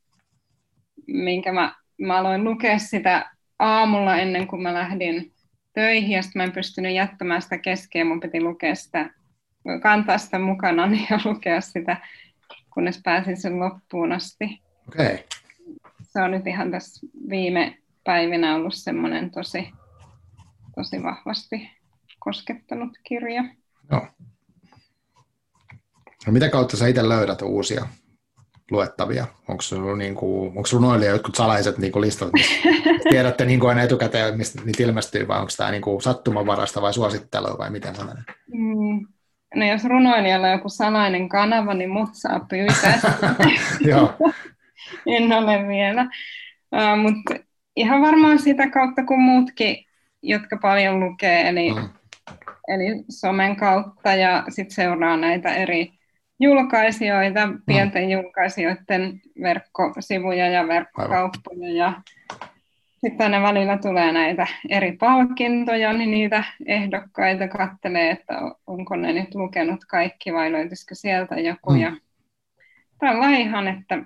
Speaker 2: minkä mä, mä aloin lukea sitä aamulla ennen kuin mä lähdin töihin ja sitten mä en pystynyt jättämään sitä keskeä. Mun piti lukea sitä, kantaa sitä mukana ja lukea sitä, kunnes pääsin sen loppuun asti.
Speaker 1: Okay.
Speaker 2: Se on nyt ihan tässä viime päivinä ollut semmoinen tosi, tosi vahvasti koskettanut kirja.
Speaker 1: Joo. No mitä kautta sä itse löydät uusia luettavia? Onko sinulla niin kuin, onko runoilija jotkut salaiset niin kuin listat, missä tiedätte niin kuin aina etukäteen, mistä niitä ilmestyy, vai onko tämä niin kuin sattumanvarasta vai suosittelua vai miten se menee?
Speaker 2: Mm. No jos runoilijalla on joku salainen kanava, niin mut saa pyytää. En ole vielä. Uh, Mutta ihan varmaan sitä kautta kuin muutkin, jotka paljon lukee, eli, mm. eli somen kautta ja sitten seuraa näitä eri julkaisijoita, mm. pienten mm. julkaisijoiden verkkosivuja ja verkkokauppoja ja sitten aina välillä tulee näitä eri palkintoja, niin niitä ehdokkaita kattelee, että onko ne nyt lukenut kaikki vai löytyisikö sieltä joku. Mm. Ja tällä ihan, että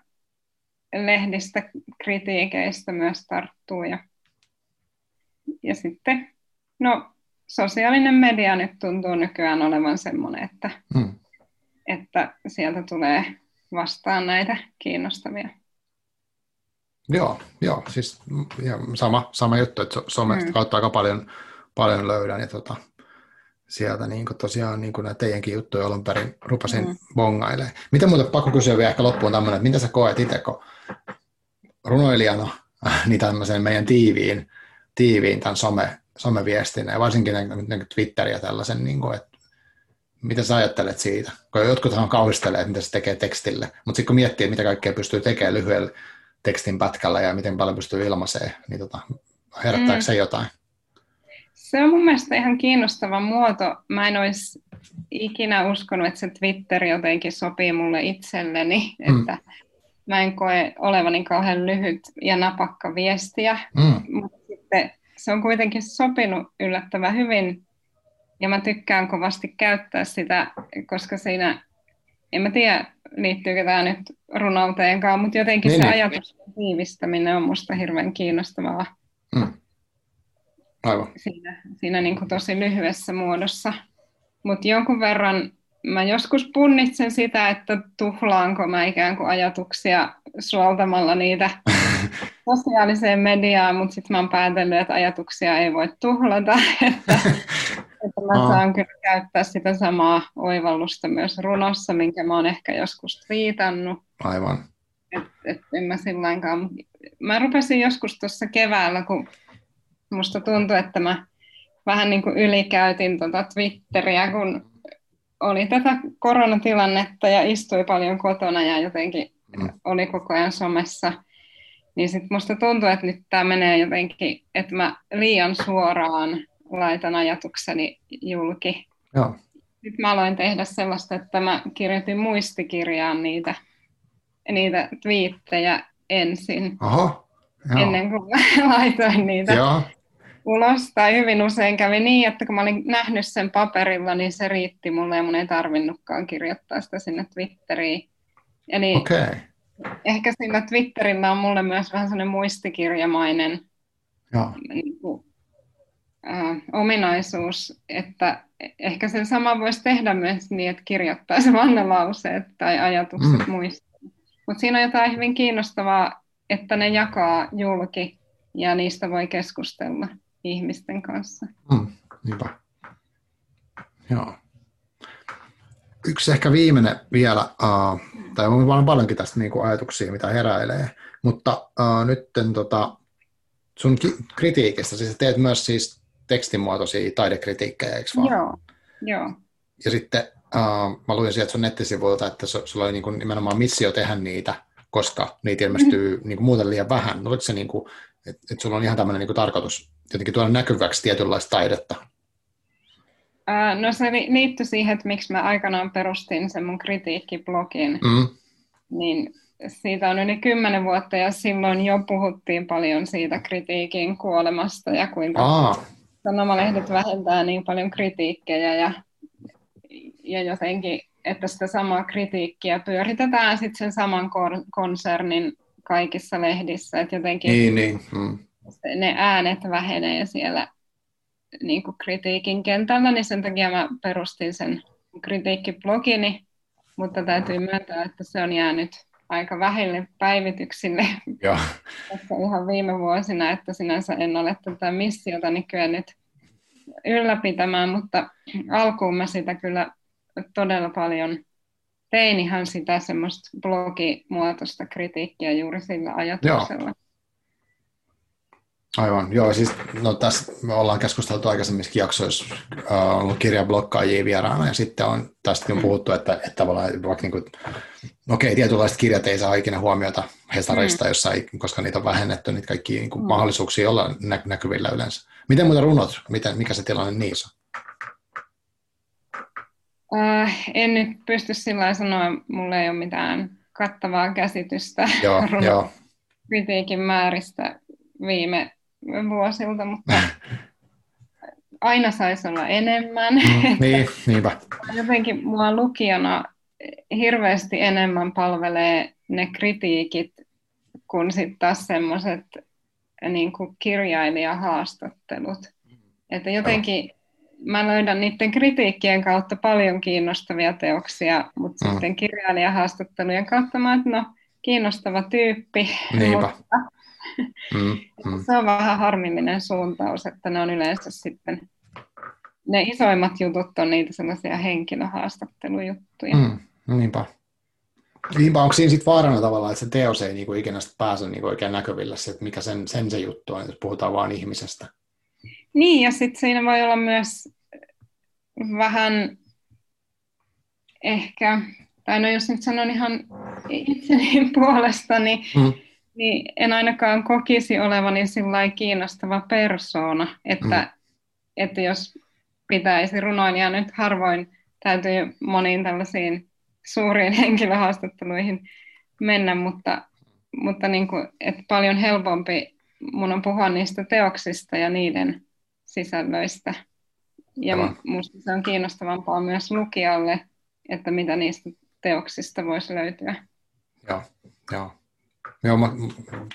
Speaker 2: lehdistä kritiikeistä myös tarttuu. Ja, ja sitten, no sosiaalinen media nyt tuntuu nykyään olevan semmoinen, että, mm. että sieltä tulee vastaan näitä kiinnostavia.
Speaker 1: Joo, joo siis ja sama, sama juttu, että somesta mm. kautta aika paljon, paljon löydän ja tota, sieltä niin kuin tosiaan niin kuin näitä teidänkin juttuja alun perin rupasin mm. bongailemaan. Mitä muuta, pakko kysyä vielä ehkä loppuun tämmöinen, että mitä sä koet itse, kun runoilijana niin tämmöisen meidän tiiviin, tiiviin tämän some, someviestin ja varsinkin Twitter ja tällaisen, niin kuin, että mitä sä ajattelet siitä? Kun jotkuthan kauhistelee, että mitä se tekee tekstille, mutta sitten kun miettii, mitä kaikkea pystyy tekemään lyhyellä tekstin pätkällä ja miten paljon pystyy ilmaisee, niin tota, herättääkö mm. se jotain?
Speaker 2: Se on mun mielestä ihan kiinnostava muoto. Mä en olisi ikinä uskonut, että se Twitter jotenkin sopii mulle itselleni, mm. että mä en koe olevani kauhean lyhyt ja napakka viestiä, mm. mutta sitten se on kuitenkin sopinut yllättävän hyvin ja mä tykkään kovasti käyttää sitä, koska siinä, en mä tiedä liittyykö tämä nyt runouteenkaan, mutta jotenkin niin, se niin. ajatus tiivistäminen on musta hirveän kiinnostavaa. Mm.
Speaker 1: Aivan.
Speaker 2: Siinä, siinä niin kuin tosi lyhyessä muodossa. Mutta jonkun verran mä joskus punnitsen sitä, että tuhlaanko mä ikään kuin ajatuksia suoltamalla niitä sosiaaliseen mediaan, mutta sitten mä oon päätellyt, että ajatuksia ei voi tuhlata, että, että mä saan kyllä käyttää sitä samaa oivallusta myös runossa, minkä mä oon ehkä joskus viitannut.
Speaker 1: Aivan.
Speaker 2: Et, et en mä silläinkaan. Mä rupesin joskus tuossa keväällä, kun musta tuntui, että mä vähän niin kuin ylikäytin tuota Twitteriä, kun oli tätä koronatilannetta ja istui paljon kotona ja jotenkin mm. oli koko ajan somessa. Niin sitten musta tuntuu, että nyt tämä menee jotenkin, että mä liian suoraan laitan ajatukseni julki.
Speaker 1: Joo.
Speaker 2: Sitten mä aloin tehdä sellaista, että mä kirjoitin muistikirjaan niitä, niitä twiittejä ensin.
Speaker 1: Oho,
Speaker 2: joo. ennen kuin mä laitoin niitä
Speaker 1: Joo
Speaker 2: ulos. Tai hyvin usein kävi niin, että kun mä olin nähnyt sen paperilla, niin se riitti mulle ja mun ei tarvinnutkaan kirjoittaa sitä sinne Twitteriin. Eli
Speaker 1: okay.
Speaker 2: ehkä sillä Twitterillä on mulle myös vähän sellainen muistikirjamainen Niin kuin, äh, ominaisuus, että ehkä sen sama voisi tehdä myös niin, että kirjoittaisi lauseet tai ajatukset mm. muistiin. Mutta siinä on jotain hyvin kiinnostavaa, että ne jakaa julki ja niistä voi keskustella ihmisten kanssa.
Speaker 1: Mm, niinpä. Joo. Yksi ehkä viimeinen vielä, uh, tai on vaan paljonkin tästä niin kuin ajatuksia, mitä heräilee, mutta uh, nyt tota, sun ki- kritiikistä, siis teet myös siis tekstimuotoisia taidekritiikkejä, eikö vaan?
Speaker 2: Joo, joo.
Speaker 1: Ja sitten uh, mä luin sieltä sun nettisivuilta, että sulla oli niin kuin nimenomaan missio tehdä niitä, koska niitä ilmestyy mm-hmm. niin kuin muuten liian vähän. Oliko se niin kuin, että, että sulla on ihan tämmöinen niin kuin tarkoitus jotenkin tuoda näkyväksi tietynlaista taidetta?
Speaker 2: no se liittyi siihen, että miksi mä aikanaan perustin sen mun kritiikkiblogin. Mm. Niin siitä on yli kymmenen vuotta ja silloin jo puhuttiin paljon siitä kritiikin kuolemasta ja kuinka Aa. Sanomalehdet vähentää niin paljon kritiikkejä ja, ja jotenkin, että sitä samaa kritiikkiä pyöritetään sitten sen saman konsernin kaikissa lehdissä, että jotenkin
Speaker 1: niin, niin. Mm
Speaker 2: ne äänet vähenee siellä niin kuin kritiikin kentällä, niin sen takia mä perustin sen kritiikkiblogini, mutta täytyy myöntää, että se on jäänyt aika vähille päivityksille
Speaker 1: Joo.
Speaker 2: tässä ihan viime vuosina, että sinänsä en ole tätä missiota niin kyennyt ylläpitämään, mutta alkuun mä sitä kyllä todella paljon tein ihan sitä semmoista blogimuotoista kritiikkiä juuri sillä ajatuksella. Joo.
Speaker 1: Aivan, joo, siis no tässä me ollaan keskusteltu aikaisemmissa jaksoissa, uh, ollut kirjablokkaajia vieraana ja sitten on tästäkin on puhuttu, että, että tavallaan vaikka niin kuin, okei, tietynlaiset kirjat ei saa ikinä huomiota Hesarista, mm. jossa ei, koska niitä on vähennetty, niitä kaikki niin kuin, mm. mahdollisuuksia olla nä- näkyvillä yleensä. Miten muuten runot, miten, mikä se tilanne niissä on?
Speaker 2: Uh, en nyt pysty sillä sanoa, mulla ei ole mitään kattavaa käsitystä
Speaker 1: joo, joo.
Speaker 2: kritiikin määristä viime vuosilta, mutta aina saisi olla enemmän.
Speaker 1: Mm, niin, niinpä.
Speaker 2: Jotenkin mua lukijana hirveästi enemmän palvelee ne kritiikit kuin sitten taas semmoiset niin kirjailijahaastattelut. Että jotenkin mä löydän niiden kritiikkien kautta paljon kiinnostavia teoksia, mutta mm. sitten kirjailijahaastattelujen kautta mä että no, kiinnostava tyyppi.
Speaker 1: Niinpä.
Speaker 2: Mutta mm, mm. Se on vähän harmillinen suuntaus, että ne on yleensä sitten, ne isoimmat jutut on niitä sellaisia henkilöhaastattelujuttuja.
Speaker 1: Mm, niinpä. Niinpä, onko siinä sitten vaarana tavallaan, että se teos ei niinku ikinä pääse niinku oikein näkyville, että mikä sen, sen se juttu on, jos puhutaan vain ihmisestä.
Speaker 2: Niin, ja sitten siinä voi olla myös vähän ehkä, tai no jos nyt sanon ihan itseni puolesta, niin, mm. Niin en ainakaan kokisi olevani sillä kiinnostava persoona, että, mm. että jos pitäisi runoilijaa nyt harvoin täytyy moniin tällaisiin suuriin henkilöhaastatteluihin mennä, mutta, mutta niin kuin, että paljon helpompi mun on puhua niistä teoksista ja niiden sisällöistä. Ja minusta se on kiinnostavampaa myös lukijalle, että mitä niistä teoksista voisi löytyä.
Speaker 1: Joo, joo. Joo, mä,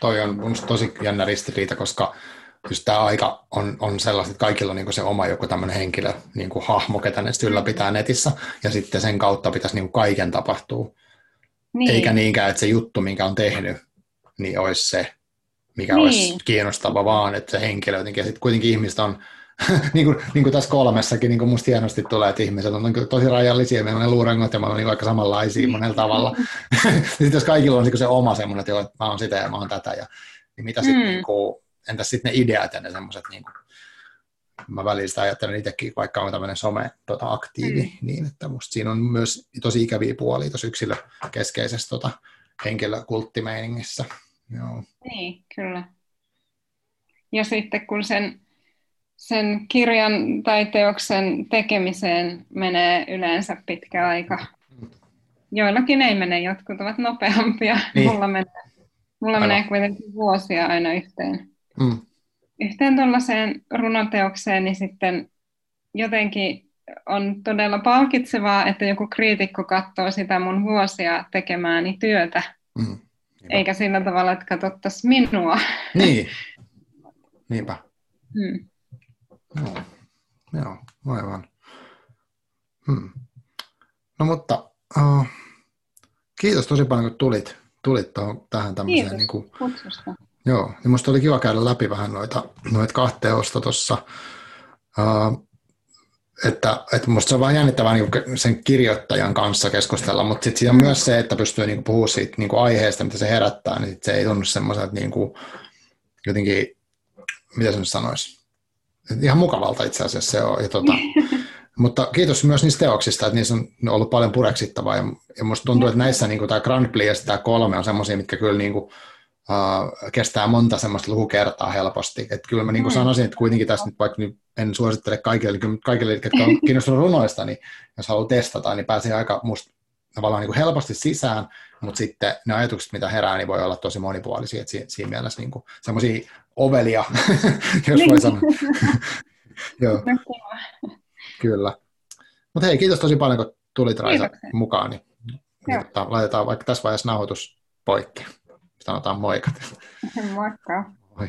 Speaker 1: toi on minusta tosi jännä ristiriita, koska just tämä aika on, on sellaista, että kaikilla on niin se oma joku tämmöinen henkilö, niin kuin hahmo, ketä ne ylläpitää netissä, ja sitten sen kautta pitäisi niin kuin kaiken tapahtua. Niin. Eikä niinkään, että se juttu, minkä on tehnyt, niin olisi se, mikä niin. olisi kiinnostava, vaan että se henkilö jotenkin, ja sitten kuitenkin ihmiset on, niin, kuin, niin kuin tässä kolmessakin, niin kuin musta hienosti tulee, että ihmiset on niin tosi rajallisia, meillä on ne luurangot ja me ollaan niin aika samanlaisia monella tavalla. sitten jos kaikilla on niin se oma semmoinen, että, joo, että mä oon sitä ja mä oon tätä, ja, niin mitä sitten, mm. niin kuin, entäs sitten ne ideat ja ne semmoiset, niin kuin, mä välillä ajattelen itsekin, vaikka on tämmöinen some-aktiivi, tota, mm. niin että musta siinä on myös tosi ikäviä puolia tuossa yksilökeskeisessä tota, henkilökulttimeiningissä. Joo.
Speaker 2: Niin, kyllä. Ja sitten kun sen, sen kirjan tai teoksen tekemiseen menee yleensä pitkä aika. Joillakin ei mene, jotkut ovat nopeampia. Niin. Mulla menee, mulla menee kuitenkin vuosia aina yhteen. Mm. Yhteen tuollaiseen runoteokseen, niin sitten jotenkin on todella palkitsevaa, että joku kriitikko katsoo sitä mun vuosia tekemääni työtä. Mm. Eikä sillä tavalla, että katsottaisiin minua.
Speaker 1: Niin, niinpä. Hmm. Joo, Joo aivan. Hmm. No mutta uh, kiitos tosi paljon, kun tulit, tulit tuohon, tähän tämmöiseen. Kiitos niin kuin, Joo, ja musta oli kiva käydä läpi vähän noita, noita kahta teosta tuossa. Uh, että, että musta se on vähän jännittävää niin sen kirjoittajan kanssa keskustella, mutta sitten siinä on myös se, että pystyy niin puhumaan siitä niin aiheesta, mitä se herättää, niin sit se ei tunnu semmoiselta niin jotenkin, mitä se nyt sanoisi, ihan mukavalta itse asiassa se on. Ja tota, mutta kiitos myös niistä teoksista, että niissä on ollut paljon pureksittavaa, ja, ja musta tuntuu, että näissä niin tämä Grand Prix ja tämä kolme on semmoisia, mitkä kyllä niin kuin, uh, kestää monta semmoista lukukertaa helposti. Että kyllä mä niin kuin mm. sanoisin, että kuitenkin tässä nyt vaikka nyt en suosittele kaikille, kaikille jotka on kiinnostunut runoista, niin jos haluaa testata, niin pääsee aika musta tavallaan niin kuin helposti sisään, mutta sitten ne ajatukset, mitä herää, niin voi olla tosi monipuolisia, että siinä, siinä mielessä niin semmoisia ovelia, jos voi sanoa. Joo. Kyllä. Mutta hei, kiitos tosi paljon, kun tulit Raisa mukaan, niin, niin laitetaan vaikka tässä vaiheessa nauhoitus poikki sanotaan moikat.
Speaker 2: Moikka.
Speaker 1: Moi.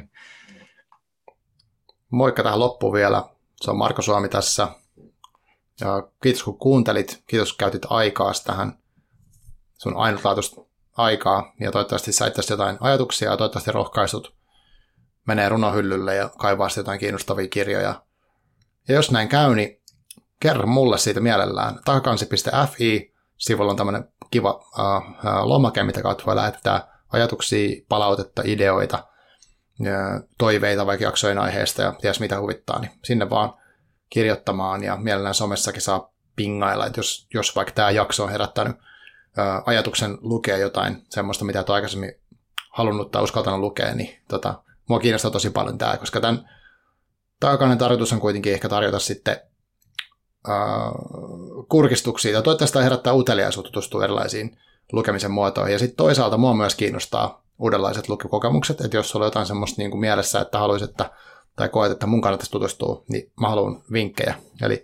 Speaker 1: Moikka tähän loppuun vielä. Se on Marko Suomi tässä. Ja kiitos kun kuuntelit, kiitos kun käytit aikaa tähän sun ainutlaatuista aikaa ja toivottavasti sait tästä jotain ajatuksia ja toivottavasti rohkaisut menee runohyllylle ja kaivaa jotain kiinnostavia kirjoja. Ja jos näin käy, niin kerro mulle siitä mielellään. Takakansi.fi sivulla on tämmöinen kiva uh, lomake, mitä kautta voi lähettää ajatuksia, palautetta, ideoita, uh, toiveita vaikka jaksojen aiheesta ja ties mitä huvittaa, niin sinne vaan kirjoittamaan ja mielellään somessakin saa pingailla, että jos, jos vaikka tämä jakso on herättänyt uh, ajatuksen lukea jotain semmoista, mitä et aikaisemmin halunnut tai uskaltanut lukea, niin tota, mua kiinnostaa tosi paljon tämä, koska tämän takainen tarkoitus on kuitenkin ehkä tarjota sitten uh, kurkistuksia, ja toivottavasti herättää uteliaisuutta tutustua erilaisiin lukemisen muotoihin. Ja sitten toisaalta mua myös kiinnostaa uudenlaiset lukukokemukset, että jos sulla on jotain semmoista niin kuin mielessä, että haluaisit, että, tai koet, että mun kannattaisi tutustua, niin mä haluan vinkkejä. Eli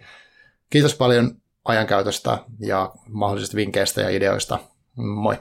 Speaker 1: kiitos paljon ajankäytöstä ja mahdollisista vinkkeistä ja ideoista. Moi!